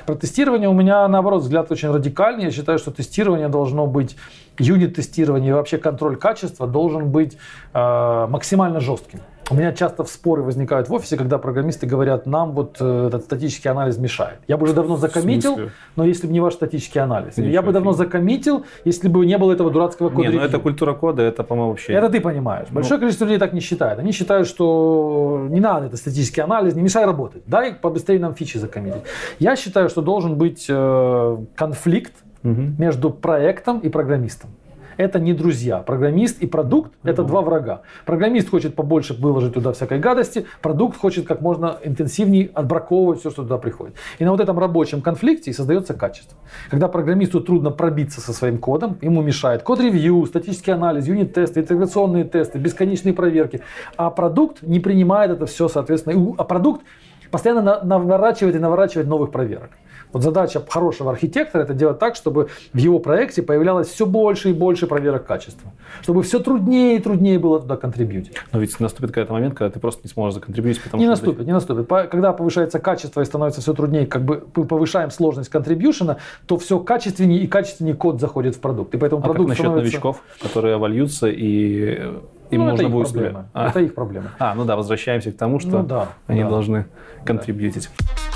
Про тестирование у меня, наоборот, взгляд очень радикальный. Я считаю, что тестирование должно быть, юнит-тестирование и вообще контроль качества должен быть э, максимально жестким. У меня часто в споры возникают в офисе, когда программисты говорят, нам вот э, этот статический анализ мешает. Я бы уже давно закоммитил, но если бы не ваш статический анализ. Ничего я бы давно закоммитил, если бы не было этого дурацкого кода. Не, ну это культура кода, это, по-моему, вообще... Это ты понимаешь. Большое ну... количество людей так не считает. Они считают, что не надо это статический анализ, не мешай работать. Дай побыстрее нам фичи закоммитить. Я считаю, что должен быть э, конфликт угу. между проектом и программистом это не друзья. Программист и продукт – это два врага. Программист хочет побольше выложить туда всякой гадости, продукт хочет как можно интенсивнее отбраковывать все, что туда приходит. И на вот этом рабочем конфликте и создается качество. Когда программисту трудно пробиться со своим кодом, ему мешает код-ревью, статический анализ, юнит-тесты, интеграционные тесты, бесконечные проверки, а продукт не принимает это все, соответственно, а продукт постоянно наворачивает и наворачивает новых проверок. Вот задача хорошего архитектора это делать так, чтобы в его проекте появлялось все больше и больше проверок качества. Чтобы все труднее и труднее было туда контрибьютить. Но ведь наступит какой-то момент, когда ты просто не сможешь законтрибьютить. Потому не что наступит, ты... не наступит. Когда повышается качество и становится все труднее, как бы мы повышаем сложность контрибьюшена, то все качественнее и качественнее код заходит в продукт. И поэтому а продукт как насчет становится... новичков, которые вольются и им ну, можно будет проблема. А. Это их проблема. А, ну да, возвращаемся к тому, что ну, да, они да. должны контрибьютить. Да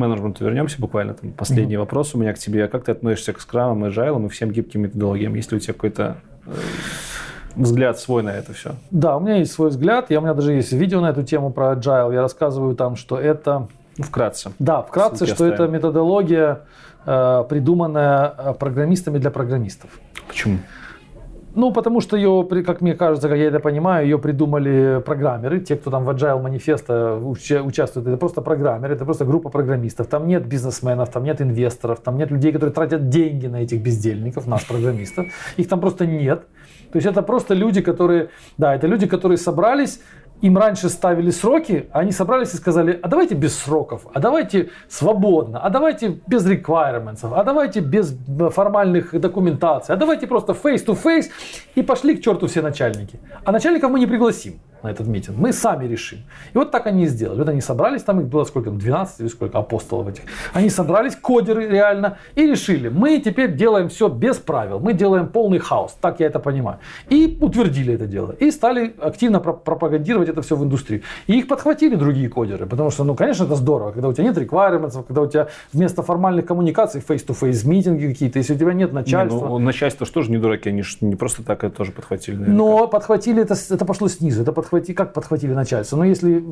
менеджменту вернемся буквально. Там, последний mm-hmm. вопрос у меня к тебе. Как ты относишься к скрамам, agile и всем гибким методологиям? Есть ли у тебя какой-то э, взгляд свой на это все? Да, у меня есть свой взгляд. Я, у меня даже есть видео на эту тему про agile. Я рассказываю там, что это... Вкратце. Да, вкратце, Ссылки что оставим. это методология, э, придуманная э, программистами для программистов. Почему? Ну, потому что ее, как мне кажется, как я это понимаю, ее придумали программеры, те, кто там в Agile манифеста участвуют, это просто программеры, это просто группа программистов. Там нет бизнесменов, там нет инвесторов, там нет людей, которые тратят деньги на этих бездельников, нас, программистов. Их там просто нет. То есть это просто люди, которые, да, это люди, которые собрались, им раньше ставили сроки, а они собрались и сказали, а давайте без сроков, а давайте свободно, а давайте без requirements, а давайте без формальных документаций, а давайте просто face-to-face, и пошли к черту все начальники. А начальников мы не пригласим. На этот митинг. Мы сами решим. И вот так они и сделали. Вот они собрались, там их было сколько, 12 или сколько апостолов этих. Они собрались, кодеры реально, и решили, мы теперь делаем все без правил. Мы делаем полный хаос, так я это понимаю. И утвердили это дело. И стали активно пропагандировать это все в индустрии. И их подхватили другие кодеры. Потому что, ну, конечно, это здорово, когда у тебя нет requirements, когда у тебя вместо формальных коммуникаций face-to-face митинги какие-то, если у тебя нет начальства. Не, ну, начальство что же не дураки, они же не просто так это тоже подхватили. Наверняка. Но подхватили, это, это пошло снизу. Это подхвати, как подхватили начальство? Но если,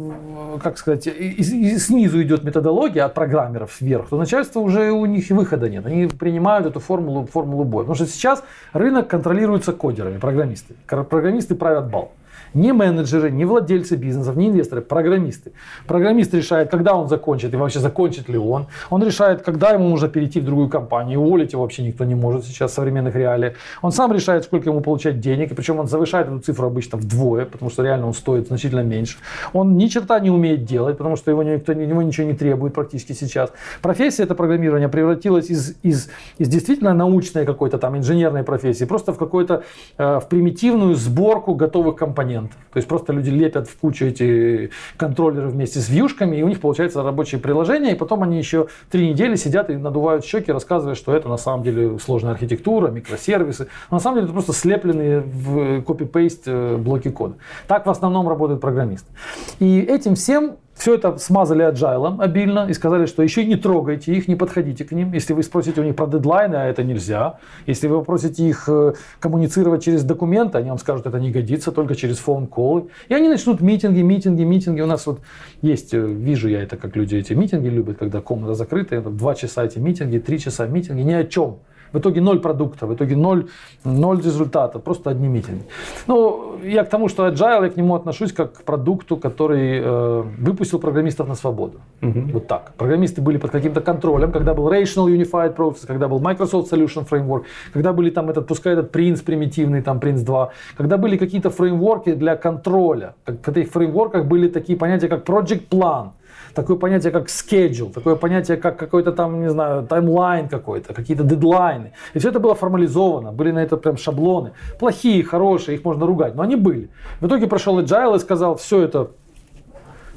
как сказать, и, и снизу идет методология от программеров вверх, то начальство уже у них выхода нет. Они принимают эту формулу, формулу боя. Потому что сейчас рынок контролируется кодерами, программисты. Программисты правят бал. Не менеджеры, не владельцы бизнесов, не инвесторы, программисты. Программист решает, когда он закончит и вообще закончит ли он. Он решает, когда ему нужно перейти в другую компанию. Уволить его вообще никто не может сейчас в современных реалиях. Он сам решает, сколько ему получать денег. И причем он завышает эту цифру обычно вдвое, потому что реально он стоит значительно меньше. Он ни черта не умеет делать, потому что его никто, ему ничего не требует практически сейчас. Профессия это программирование превратилась из, из, из действительно научной какой-то там инженерной профессии просто в какой-то э, в примитивную сборку готовых компонентов компонентов. То есть просто люди лепят в кучу эти контроллеры вместе с вьюшками, и у них получается рабочее приложение, и потом они еще три недели сидят и надувают щеки, рассказывая, что это на самом деле сложная архитектура, микросервисы. Но на самом деле это просто слепленные в копипейст э, блоки кода. Так в основном работают программисты. И этим всем все это смазали agile обильно и сказали, что еще не трогайте их, не подходите к ним. Если вы спросите у них про дедлайны, а это нельзя. Если вы попросите их э, коммуницировать через документы, они вам скажут, это не годится, только через фон-колы. И они начнут митинги, митинги, митинги. У нас вот есть, э, вижу я это, как люди эти митинги любят, когда комната закрыта, два часа эти митинги, три часа митинги, ни о чем. В итоге ноль продукта, в итоге ноль, ноль результата, просто одни митинги. Ну, я к тому, что Agile, я к нему отношусь как к продукту, который э, выпустил программистов на свободу. Угу. Вот так. Программисты были под каким-то контролем, когда был Rational Unified Process, когда был Microsoft Solution Framework, когда были там этот, пускай этот Prince примитивный, там Prince 2, когда были какие-то фреймворки для контроля. В этих фреймворках были такие понятия, как Project Plan, такое понятие, как schedule, такое понятие, как какой-то там, не знаю, таймлайн какой-то, какие-то дедлайны. И все это было формализовано, были на это прям шаблоны. Плохие, хорошие, их можно ругать, но они были. В итоге прошел Agile и сказал, все это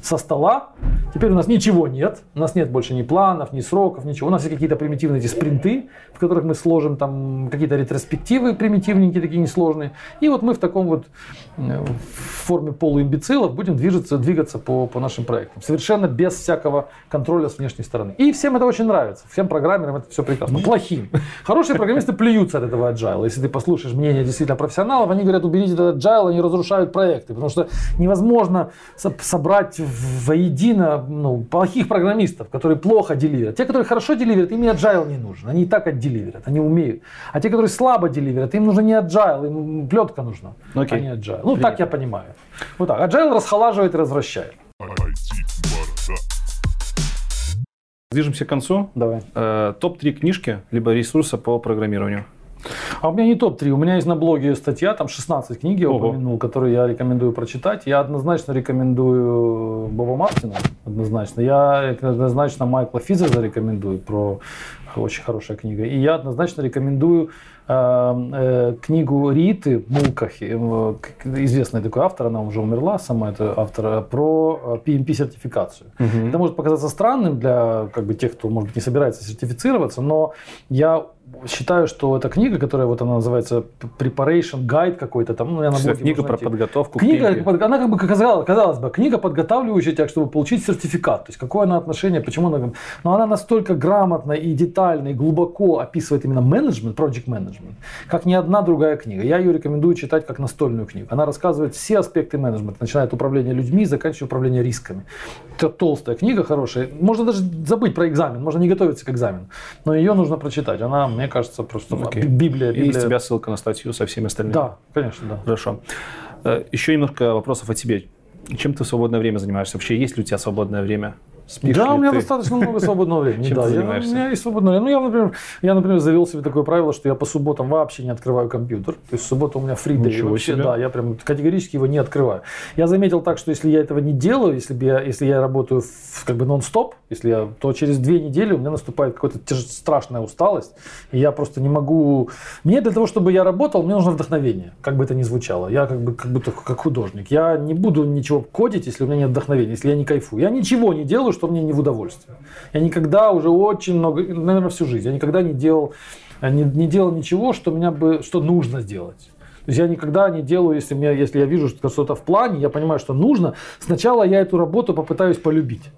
со стола. Теперь у нас ничего нет. У нас нет больше ни планов, ни сроков, ничего. У нас есть какие-то примитивные эти спринты, в которых мы сложим там какие-то ретроспективы примитивненькие, такие несложные. И вот мы в таком вот э, в форме полуимбецилов будем движется, двигаться по, по нашим проектам. Совершенно без всякого контроля с внешней стороны. И всем это очень нравится. Всем программерам это все прекрасно. Плохим. Хорошие программисты плюются от этого agile. Если ты послушаешь мнение действительно профессионалов, они говорят, уберите этот agile, они разрушают проекты. Потому что невозможно собрать воедино ну, плохих программистов, которые плохо деливерят. Те, которые хорошо деливерят, им и agile не нужен. Они и так отделиверят, они умеют. А те, которые слабо деливерят, им нужно не agile, им плетка нужна, okay. а не agile. Ну, Принято. так я понимаю. Вот так. Agile расхолаживает и развращает. Движемся к концу. Давай. Э, Топ-3 книжки, либо ресурса по программированию. А у меня не топ-3, у меня есть на блоге статья, там 16 книг я Ого. упомянул, которые я рекомендую прочитать. Я однозначно рекомендую Боба Мартина, однозначно. Я однозначно Майкла Физера рекомендую, про очень хорошая книга. И я однозначно рекомендую э, э, книгу Риты Мулкахи, э, известный такой автор, она уже умерла, сама эта автор, э, про PMP-сертификацию. Угу. Это может показаться странным для как бы, тех, кто, может быть, не собирается сертифицироваться, но я считаю, что эта книга, которая вот она называется Preparation Guide какой-то там, ну, я на блоге, книга про подготовку. Книга, под, она как бы казалось, казалось бы, книга подготавливающая тебя, чтобы получить сертификат. То есть какое она отношение, почему она, но она настолько грамотно и детально и глубоко описывает именно менеджмент, project management, как ни одна другая книга. Я ее рекомендую читать как настольную книгу. Она рассказывает все аспекты менеджмента, начиная от управления людьми, заканчивая управлением рисками. Это толстая книга, хорошая. Можно даже забыть про экзамен, можно не готовиться к экзамену, но ее нужно прочитать. Она мне кажется, просто okay. Библия, Библия. И с тебя ссылка на статью со всеми остальными. Да, конечно, да. Хорошо. Э, Еще немножко вопросов о тебе. Чем ты в свободное время занимаешься? Вообще, есть ли у тебя свободное время? Спишь да, у меня ты? достаточно много свободного времени. Чем да, ты я, у меня есть свободное время. Ну, я, например, я, например, завел себе такое правило, что я по субботам вообще не открываю компьютер. То есть в субботу у меня фридей. Ничего Вообще, себе. да, я прям категорически его не открываю. Я заметил так, что если я этого не делаю, если, бы я, если я работаю в, как бы нон-стоп, если я, то через две недели у меня наступает какая-то страшная усталость, и я просто не могу... Мне для того, чтобы я работал, мне нужно вдохновение, как бы это ни звучало. Я как бы как будто как художник. Я не буду ничего кодить, если у меня нет вдохновения, если я не кайфую. Я ничего не делаю, что мне не в удовольствие. Я никогда уже очень много, наверное, всю жизнь, я никогда не делал, не, не делал ничего, что меня бы, что нужно сделать. То есть я никогда не делаю, если, мне, если я вижу что- что-то в плане, я понимаю, что нужно, сначала я эту работу попытаюсь полюбить.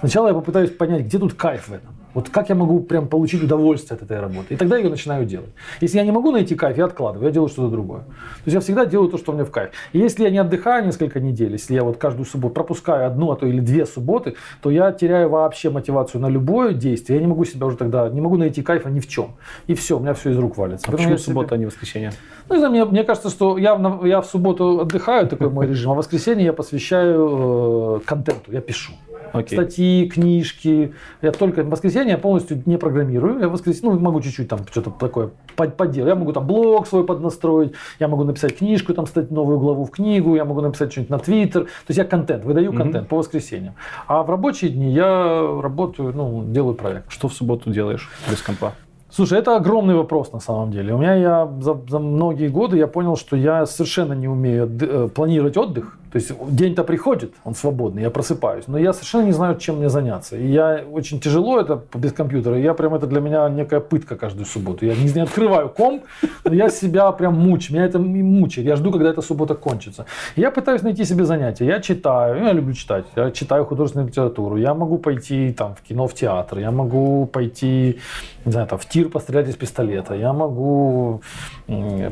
Сначала я попытаюсь понять, где тут кайф в этом. Вот как я могу прям получить удовольствие от этой работы. И тогда я ее начинаю делать. Если я не могу найти кайф, я откладываю, я делаю что-то другое. То есть я всегда делаю то, что мне в кайф. И если я не отдыхаю несколько недель, если я вот каждую субботу пропускаю одну, а то или две субботы, то я теряю вообще мотивацию на любое действие. Я не могу себя уже тогда, не могу найти кайфа ни в чем. И все, у меня все из рук валится. А Поэтому почему я себе- суббота, а не воскресенье? ну, не знаю, мне, мне кажется, что я, я в субботу отдыхаю, такой мой режим, а воскресенье я посвящаю э, контенту, я пишу. Окей. Статьи, книжки. Я только в воскресенье я полностью не программирую. Я в воскресенье, ну, могу чуть-чуть там что-то такое под- поделать. Я могу там блог свой поднастроить, я могу написать книжку, там стать новую главу в книгу, я могу написать что-нибудь на Твиттер. То есть я контент, выдаю контент по воскресеньям. А в рабочие дни я работаю, ну, делаю проект. Что в субботу делаешь без компа? Слушай, это огромный вопрос на самом деле. У меня я за, за многие годы я понял, что я совершенно не умею э, планировать отдых. То есть день-то приходит, он свободный, я просыпаюсь, но я совершенно не знаю, чем мне заняться. И я очень тяжело это без компьютера. Я прям это для меня некая пытка каждую субботу. Я не, не открываю комп, но я себя прям мучаю. Меня это мучает. Я жду, когда эта суббота кончится. Я пытаюсь найти себе занятия. Я читаю, я люблю читать. Я читаю художественную литературу. Я могу пойти там в кино, в театр. Я могу пойти, не знаю, там, в тир пострелять из пистолета. Я могу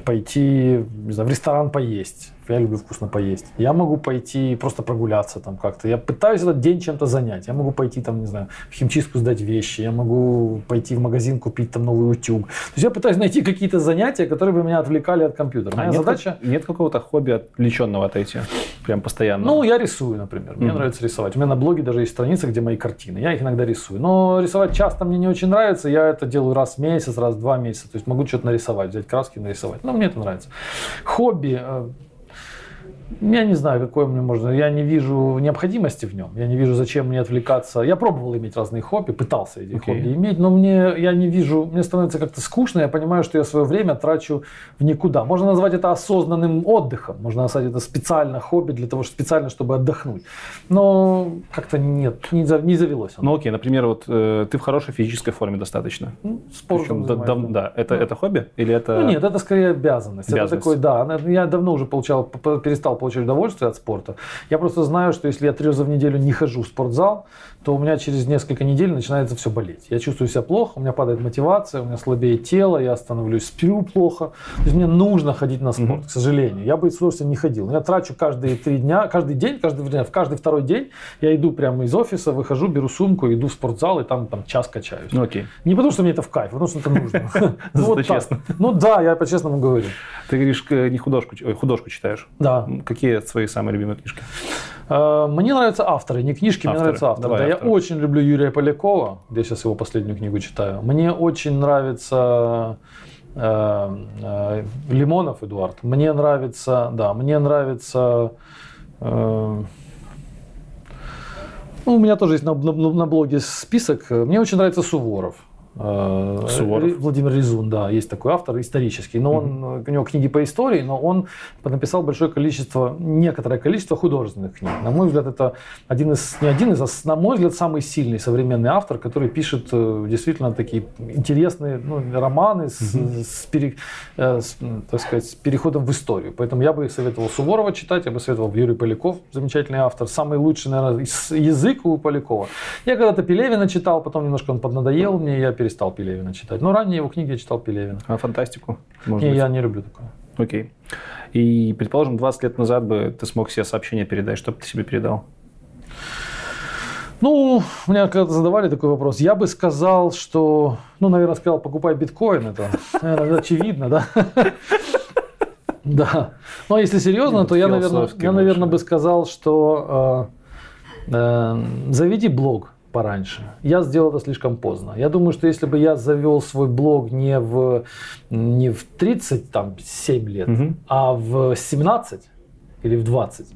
пойти, не знаю, в ресторан поесть. Я люблю вкусно поесть. Я могу пойти просто прогуляться там как-то. Я пытаюсь этот день чем-то занять. Я могу пойти там, не знаю, в химчистку сдать вещи. Я могу пойти в магазин купить там новый утюг. То есть я пытаюсь найти какие-то занятия, которые бы меня отвлекали от компьютера. А Моя нет, задача... нет какого-то хобби отвлеченного от эти? Прям постоянно. Ну, я рисую, например. Мне Мгм. нравится рисовать. У меня на блоге даже есть страница, где мои картины. Я их иногда рисую. Но рисовать часто мне не очень нравится. Я это делаю раз в месяц, раз в два месяца. То есть могу что-то нарисовать, взять краски и нарисовать. Но мне это нравится. Хобби. Я не знаю, какое мне можно. Я не вижу необходимости в нем. Я не вижу, зачем мне отвлекаться. Я пробовал иметь разные хобби, пытался эти Окей. хобби иметь, но мне я не вижу, мне становится как-то скучно. Я понимаю, что я свое время трачу в никуда. Можно назвать это осознанным отдыхом. Можно назвать это специально хобби для того, что специально, чтобы отдохнуть. Но как-то нет, не, за- не завелось. оно. Ну окей, например, вот э, ты в хорошей физической форме достаточно. Ну, спортом Причем да, дав- да, это, это хобби или это... Ну нет, это скорее обязанность. Это Обязанность. такой, да. Я давно уже получал, перестал получать удовольствие от спорта. Я просто знаю, что если я три раза в неделю не хожу в спортзал, то у меня через несколько недель начинается все болеть. Я чувствую себя плохо, у меня падает мотивация, у меня слабеет тело, я становлюсь, сплю плохо. То есть мне нужно ходить на спорт, Мгм. к сожалению. Я бы с удовольствием не ходил. Я трачу каждые три дня, каждый день, каждый, день, в каждый второй день я иду прямо из офиса, выхожу, беру сумку, иду в спортзал и там, там час качаюсь. Ну окей. Не потому, что мне это в кайф, а потому что это нужно. Ну. Ну да, я по-честному говорю. Ты говоришь, э, не художку, ой, художку читаешь. Да. Какие свои самые любимые книжки? Э, Мне нравятся авторы, не книжки, мне Авторы. нравятся авторы. Давай Да, я авторов. очень люблю Юрия Полякова, я сейчас его последнюю книгу читаю. Мне очень нравится э, э, Лимонов Эдуард. Мне нравится, да, мне нравится. э, ну, у меня тоже есть на, на- на блоге список. Мне очень нравится Суворов. Э, Суворов. Владимир Резун, да, есть такой автор исторический. Но он, э, у него книги по истории, но он написал большое количество, некоторое количество художественных книг. На мой взгляд, это один из, не один из, а, на мой взгляд, самый сильный современный автор, который пишет э, действительно такие интересные ну, романы с, с пере- э, с, так сказать, с переходом в историю. Поэтому я бы советовал Суворова читать, я бы советовал Юрий Поляков, замечательный автор. Самый лучший, наверное, язык у Полякова. Я когда-то Пелевина читал, потом немножко он поднадоел мне, я перестал Пелевина читать. Но ранее его книги я читал Пелевина. А фантастику? Может Не, быть? я не люблю такое. Окей. И, предположим, 20 лет назад бы ты смог себе сообщение передать. Что бы ты себе передал? Ну, меня когда-то задавали такой вопрос. Я бы сказал, что, ну, наверное, сказал, покупай биткоин. Это, наверное, очевидно, да? Да. Ну, а если серьезно, то я, наверное, я, наверное, бы сказал, что э, э, заведи блог. Пораньше. Я сделал это слишком поздно. Я думаю, что если бы я завел свой блог не в, не в 37 лет, угу. а в 17 или в 20,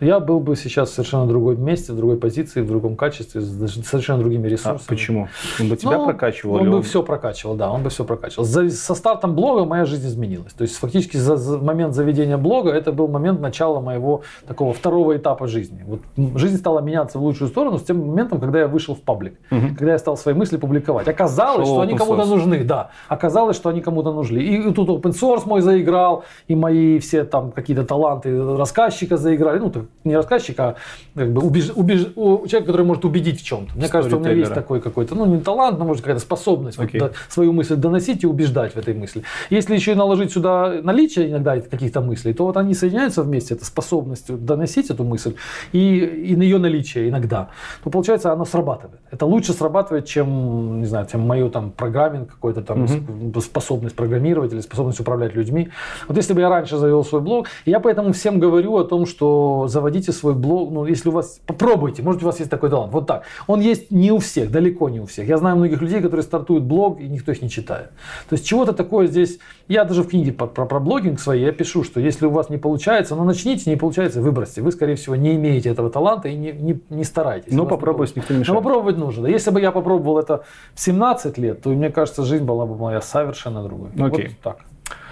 я был бы сейчас в совершенно другом месте, в другой позиции, в другом качестве, с совершенно другими ресурсами. А почему? Он бы тебя ну, прокачивал? Он бы он... все прокачивал, да, он бы все прокачивал. За, со стартом блога моя жизнь изменилась. То есть фактически за, за момент заведения блога это был момент начала моего такого второго этапа жизни. Вот жизнь стала меняться в лучшую сторону с тем моментом, когда я вышел в паблик, угу. когда я стал свои мысли публиковать. Оказалось, Шоу что они кому-то нужны, да. Оказалось, что они кому-то нужны. И тут open source мой заиграл, и мои все там какие-то таланты рассказчика заиграли. Ну, не рассказчик, а как бы убеж, убеж, у человека, который может убедить в чем-то. Мне кажется, у меня есть такой какой-то, ну не талант, но может какая-то способность okay. вот, свою мысль доносить и убеждать в этой мысли. Если еще и наложить сюда наличие иногда каких-то мыслей, то вот они соединяются вместе, это способность доносить эту мысль и, и на ее наличие иногда. То получается, оно срабатывает. Это лучше срабатывает, чем, не знаю, чем мою там программинг какой-то там угу. способность программировать или способность управлять людьми. Вот если бы я раньше завел свой блог, я поэтому всем говорю о том, что заводите свой блог, ну, если у вас, попробуйте, может, у вас есть такой талант, вот так. Он есть не у всех, далеко не у всех. Я знаю многих людей, которые стартуют блог, и никто их не читает. То есть, чего-то такое здесь, я даже в книге про, про, про блогинг своей, я пишу, что если у вас не получается, ну, начните, не получается, выбросьте. Вы, скорее всего, не имеете этого таланта и не, не, не старайтесь. Но попробовать никто не мешает. Но попробовать нужно. Да. Если бы я попробовал это в 17 лет, то, мне кажется, жизнь была бы моя совершенно другой. Окей. Вот так.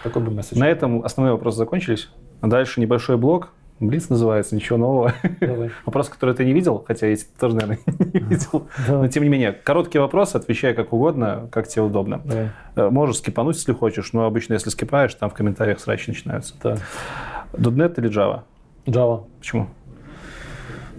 Такой бы месседж. На этом основные вопросы закончились. Дальше небольшой блок Блиц называется, ничего нового. Давай. Вопрос, который ты не видел, хотя я тоже, наверное, не видел. Давай. Но тем не менее, короткий вопрос, отвечай как угодно, как тебе удобно. Давай. Э, можешь скипануть, если хочешь, но обычно, если скипаешь, там в комментариях срачи начинаются. Да. .NET или Java? Java. Почему?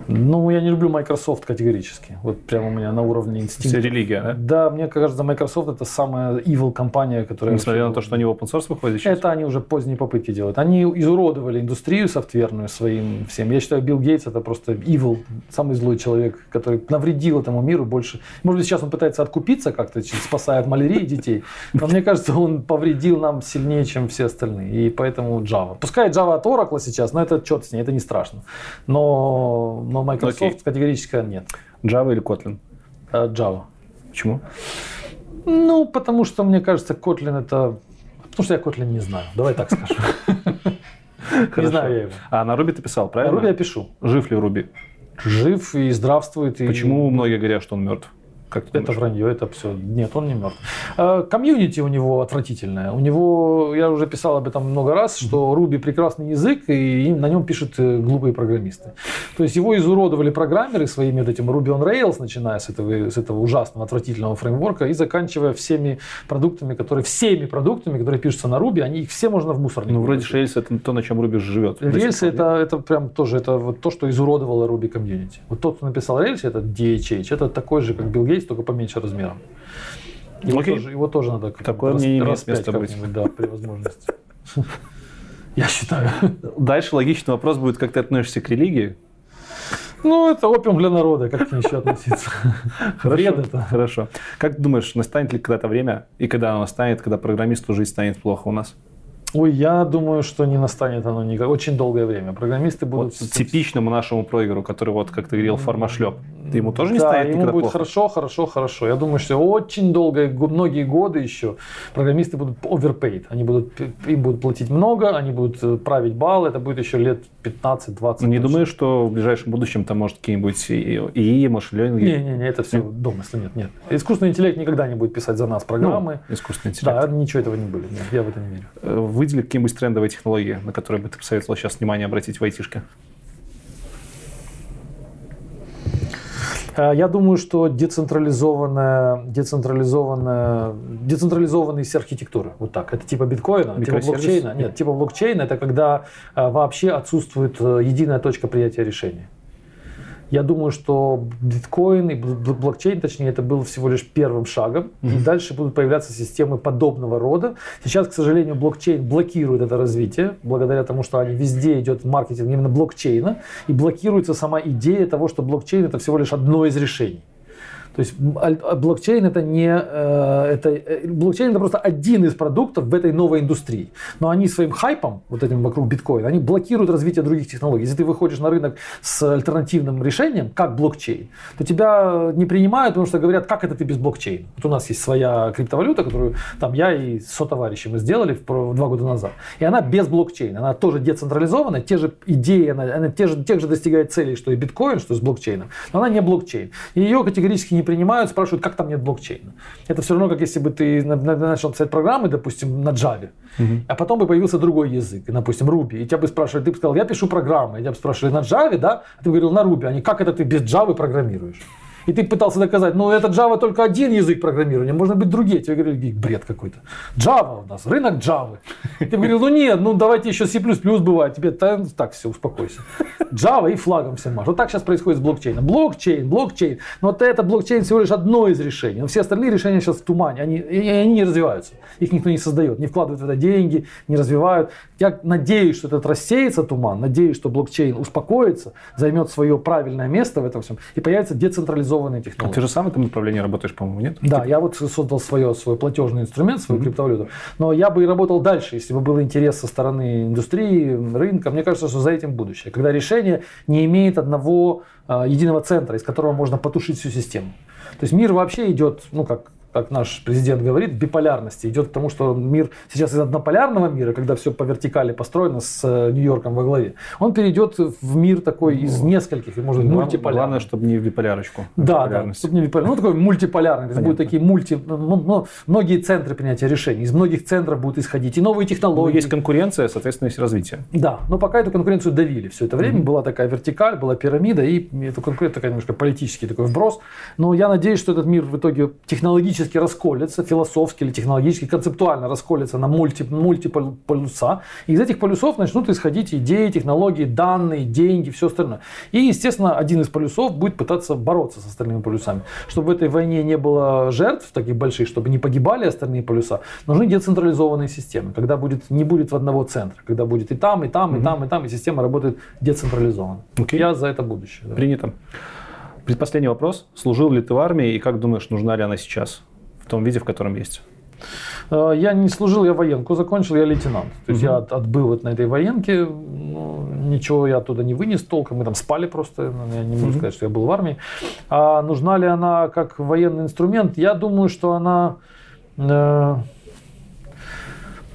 Ну, я не люблю Microsoft категорически. Вот прямо у меня на уровне инстинкта. религия, да? Да, мне кажется, Microsoft это самая evil компания, которая... Несмотря на то, что они open source выходят сейчас? Это они уже поздние попытки делают. Они изуродовали индустрию софтверную своим всем. Я считаю, Билл Гейтс это просто evil, самый злой человек, который навредил этому миру больше. Может быть, сейчас он пытается откупиться как-то, спасая от малярии детей. Но мне кажется, он повредил нам сильнее, чем все остальные. И поэтому Java. Пускай Java от Oracle сейчас, но это черт с ней, это не страшно. Но но Microsoft Окей. категорически нет. Java или Kotlin? Uh, Java. Почему? Ну, потому что, мне кажется, Kotlin это... Потому что я Kotlin не знаю. Давай так скажу. Не знаю я его. А на Ruby ты писал, правильно? На Ruby я пишу. Жив ли Ruby? Жив и здравствует. Почему многие говорят, что он мертв? Как это вранье, это все. Нет, он не мертв. А, комьюнити у него отвратительное. У него, я уже писал об этом много раз, что Ruby прекрасный язык, и на нем пишут э, глупые программисты. То есть его изуродовали программеры своими вот этим Ruby on Rails, начиная с этого, с этого ужасного, отвратительного фреймворка, и заканчивая всеми продуктами, которые, всеми продуктами, которые пишутся на Ruby, они их все можно в мусорник. Ну, вроде Rails это то, на чем Ruby живет. Rails это, это прям тоже, это вот то, что изуродовало Ruby комьюнити. Вот тот, кто написал Rails, это DHH, это такой же, как Билл Гейтс, только поменьше размером. Его, Окей. тоже, его тоже надо Такое раз, мне имеет место быть. Да, при возможности. Я считаю. Дальше логичный вопрос будет, как ты относишься к религии? Ну, это опиум для народа, как к ней еще относиться? Хорошо, это. Хорошо. Как ты думаешь, настанет ли когда-то время, и когда оно настанет, когда программисту жизнь станет плохо у нас? Ой, я думаю, что не настанет оно никак. Очень долгое время. Программисты будут... Вот типичному нашему проигру, который, вот, как ты говорил, формашлеп. Ты ему тоже не да, станет ему будет плохо? хорошо, хорошо, хорошо. Я думаю, что очень долго, многие годы еще программисты будут overpaid. Они будут, им будут платить много, они будут э, править балл. Это будет еще лет 15-20. Не думаю, что в ближайшем будущем там может какие-нибудь ИИ, машин Не-не-не, это все нет. домыслы. Нет, нет. Искусственный интеллект никогда не будет писать за нас программы. Ну, искусственный интеллект. Да, ничего этого не будет. Нет, я в это не верю. Э, выдели какие-нибудь трендовые технологии, на которые бы ты посоветовал сейчас внимание обратить в айтишке? Я думаю, что децентрализованная, децентрализованная, децентрализованные все архитектуры, вот так, это типа биткоина, типа блокчейна. Нет, типа блокчейна, это когда э, вообще отсутствует э, единая точка принятия решения. Я думаю, что биткоин и блокчейн, точнее, это был всего лишь первым шагом. Mm-hmm. И дальше будут появляться системы подобного рода. Сейчас, к сожалению, блокчейн блокирует это развитие, благодаря тому, что они везде идет маркетинг именно блокчейна. И блокируется сама идея того, что блокчейн это всего лишь одно из решений. То есть а, блокчейн это не э, это э, блокчейн это просто один из продуктов в этой новой индустрии. Но они своим хайпом вот этим вокруг биткоина они блокируют развитие других технологий. Если ты выходишь на рынок с альтернативным решением, как блокчейн, то тебя не принимают, потому что говорят, как это ты без блокчейна. Вот у нас есть своя криптовалюта, которую там я и со товарищем мы сделали два года назад, и она без блокчейна, она тоже децентрализованная, те же идеи, она, она те же, тех же достигает целей, что и биткоин, что с блокчейном, но она не блокчейн. И ее категорически не принимают, спрашивают, как там нет блокчейна. Это все равно, как если бы ты начал писать программы, допустим, на Java, угу. а потом бы появился другой язык, допустим, Ruby, и тебя бы спрашивали, ты бы сказал, я пишу программы, и тебя бы спрашивали на Java, да, а ты бы говорил на Ruby, они, как это ты без Java программируешь? И ты пытался доказать, ну это Java только один язык программирования, можно быть другие. Тебе говорили, бред какой-то. Java у нас, рынок Java. Ты говорил, ну нет, ну давайте еще C++ бывает. Тебе так, все, успокойся. Java и флагом все машут. Вот так сейчас происходит с блокчейном. Блокчейн, блокчейн. Но вот это блокчейн всего лишь одно из решений. Но все остальные решения сейчас в тумане. Они, они не развиваются. Их никто не создает. Не вкладывают в это деньги, не развивают. Я надеюсь, что этот рассеется туман. Надеюсь, что блокчейн успокоится, займет свое правильное место в этом всем. И появится децентрализованные технологии. А ты же сам в этом направлении работаешь, по-моему, нет? Да, я вот создал свое, свой платежный инструмент, свою mm-hmm. криптовалюту. Но я бы и работал дальше, если бы был интерес со стороны индустрии, рынка. Мне кажется, что за этим будущее. Когда решение не имеет одного э, единого центра, из которого можно потушить всю систему. То есть мир вообще идет, ну как как наш президент говорит, биполярности. Идет к тому, что мир сейчас из однополярного мира, когда все по вертикали построено с э, Нью-Йорком во главе, он перейдет в мир такой из ну, нескольких, и может быть, мультиполярный. Главное, чтобы не в биполярочку. Да, да, чтобы не в биполярную. Ну, такой мультиполярный. Есть будут такие мульти... Ну, ну, многие центры принятия решений. Из многих центров будут исходить и новые технологии. Ну, есть конкуренция, соответственно, есть развитие. Да, но пока эту конкуренцию давили все это время. Mm-hmm. Была такая вертикаль, была пирамида, и эту конкуренция такая немножко политический такой вброс. Но я надеюсь, что этот мир в итоге технологически технически расколется, философски или технологически, концептуально расколется на мульти, мультиполюса. И из этих полюсов начнут исходить идеи, технологии, данные, деньги, все остальное. И, естественно, один из полюсов будет пытаться бороться с остальными полюсами. Чтобы в этой войне не было жертв таких больших, чтобы не погибали остальные полюса, нужны децентрализованные системы, когда будет, не будет в одного центра, когда будет и там, и там, и там, и там, и система работает децентрализованно. Okay. Я за это будущее. Да. Принято. Предпоследний вопрос. Служил ли ты в армии и как думаешь, нужна ли она сейчас? В том виде, в котором есть? Э, я не служил, я военку закончил, я лейтенант. То есть угу. я отбыл вот на этой военке, ну, ничего я оттуда не вынес толком, мы там спали просто, ну, я не могу угу. сказать, что я был в армии. А нужна ли она как военный инструмент? Я думаю, что она... Э,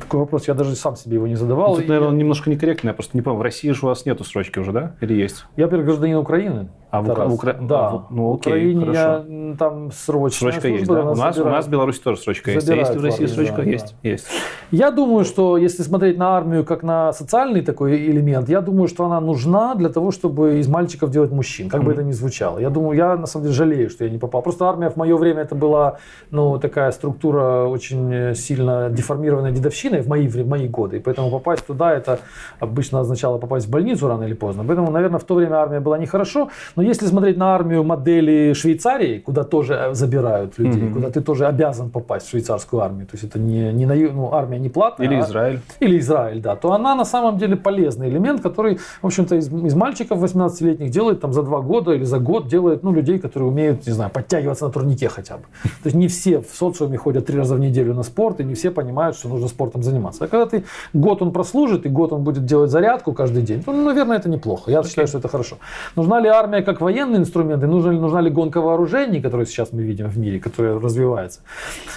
такой вопрос, я даже сам себе его не задавал. Ну, тут, наверное, я... немножко некорректно, я просто не помню, в России же у вас нету срочки уже, да? Или есть? Я, во гражданин Украины. А в, в Укра... Да, ну, окей, Украине хорошо. я там срочная Срочка есть, да? У нас, у нас в Беларуси тоже срочка есть. А есть в России срочка? Да, есть, да. есть. Я думаю, что если смотреть на армию как на социальный такой элемент, я думаю, что она нужна для того, чтобы из мальчиков делать мужчин, как mm-hmm. бы это ни звучало. Я думаю, я на самом деле жалею, что я не попал. Просто армия в мое время это была, ну, такая структура очень сильно деформированная дедовщиной в мои, в мои годы. И поэтому попасть туда, это обычно означало попасть в больницу рано или поздно. Поэтому, наверное, в то время армия была нехорошо. Но если смотреть на армию модели Швейцарии, куда тоже э, забирают людей, mm-hmm. куда ты тоже обязан попасть в швейцарскую армию, то есть это не, не ну, армия не платная. Или а, Израиль. Или Израиль, да. То она на самом деле полезный элемент, который, в общем-то, из, из мальчиков 18-летних делает там за два года или за год делает ну, людей, которые умеют, не знаю, подтягиваться на турнике хотя бы. То есть не все в социуме ходят три раза в неделю на спорт, и не все понимают, что нужно спортом заниматься. А когда ты год он прослужит, и год он будет делать зарядку каждый день, то, ну, наверное, это неплохо. Я okay. считаю, что это хорошо. Нужна ли армия как военный инструмент, и нужна ли, нужна ли гонка вооружений, которую сейчас мы видим в мире, которая развивается?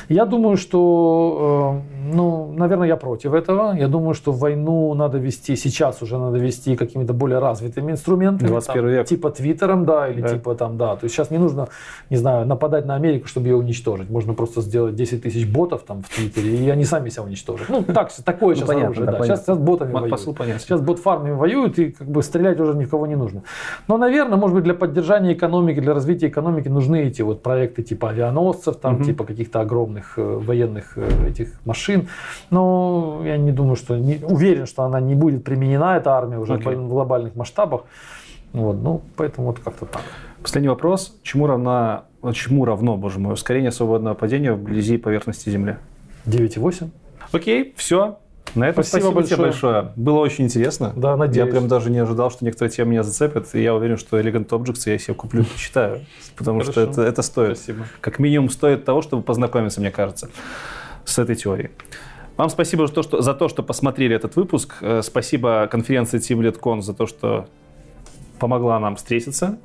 Я думаю, что, э, ну, наверное, я против этого. Я думаю, что войну надо вести, сейчас уже надо вести какими-то более развитыми инструментами. 21 там, век. Типа Твиттером, да, или да. типа там, да. То есть сейчас не нужно, не знаю, нападать на Америку, чтобы ее уничтожить. Можно просто сделать 10 тысяч ботов там в Твиттере, и они сами себя уничтожат. Ну, так, такое ну, сейчас оружие. Сейчас, ботами воюют. Сейчас бот-фармами воюют, и как бы стрелять уже никого не нужно. Но, наверное, может быть, для поддержания экономики, для развития экономики нужны эти вот проекты типа авианосцев, там, угу. типа каких-то огромных э, военных э, этих машин. Но я не думаю, что не, уверен, что она не будет применена, эта армия уже okay. в глобальных масштабах. Вот, ну, поэтому вот как-то так. Последний вопрос. Чему равна, чему равно, боже мой, ускорение свободного падения вблизи поверхности Земли? 9,8. Окей, все. На этом спасибо, спасибо большое. тебе большое. Было очень интересно. Да, надеюсь. Я прям даже не ожидал, что некоторые темы меня зацепят, и я уверен, что Elegant Objects я себе куплю, почитаю, потому Хорошо. что это, это стоит. Спасибо. Как минимум стоит того, чтобы познакомиться, мне кажется, с этой теорией. Вам спасибо за то, что, за то, что посмотрели этот выпуск. Э, спасибо конференции TeamLeadCon за то, что помогла нам встретиться.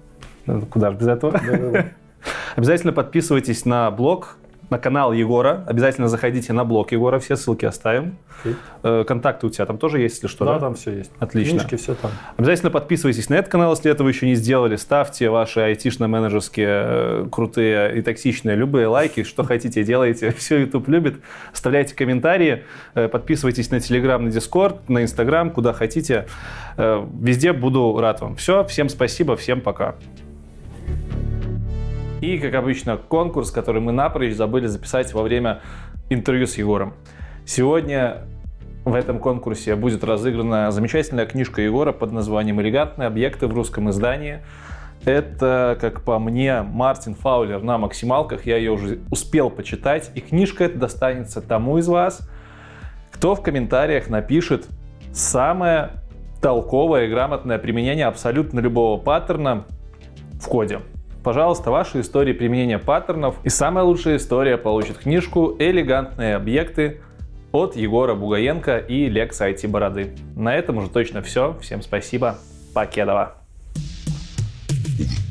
Куда же без этого? Обязательно подписывайтесь на блог на канал Егора. Обязательно заходите на блог Егора, все ссылки оставим. Okay. Контакты у тебя там тоже есть, если что? Да, да? там все есть. Отлично. Книжки, все там. Обязательно подписывайтесь на этот канал, если этого еще не сделали. Ставьте ваши айтишно-менеджерские э, крутые и токсичные любые лайки, что хотите, делайте. Все YouTube любит. Оставляйте комментарии, э, подписывайтесь на Telegram, на Discord, на Instagram, куда хотите. Э, везде буду рад вам. Все, всем спасибо, всем пока. И, как обычно, конкурс, который мы напрочь забыли записать во время интервью с Егором. Сегодня в этом конкурсе будет разыграна замечательная книжка Егора под названием «Элегантные объекты в русском издании». Это, как по мне, Мартин Фаулер на максималках. Я ее уже успел почитать. И книжка эта достанется тому из вас, кто в комментариях напишет самое толковое и грамотное применение абсолютно любого паттерна в коде. Пожалуйста, ваши истории применения паттернов. И самая лучшая история получит книжку «Элегантные объекты» от Егора Бугаенко и Лекса IT Бороды. На этом уже точно все. Всем спасибо. Покедова. Thank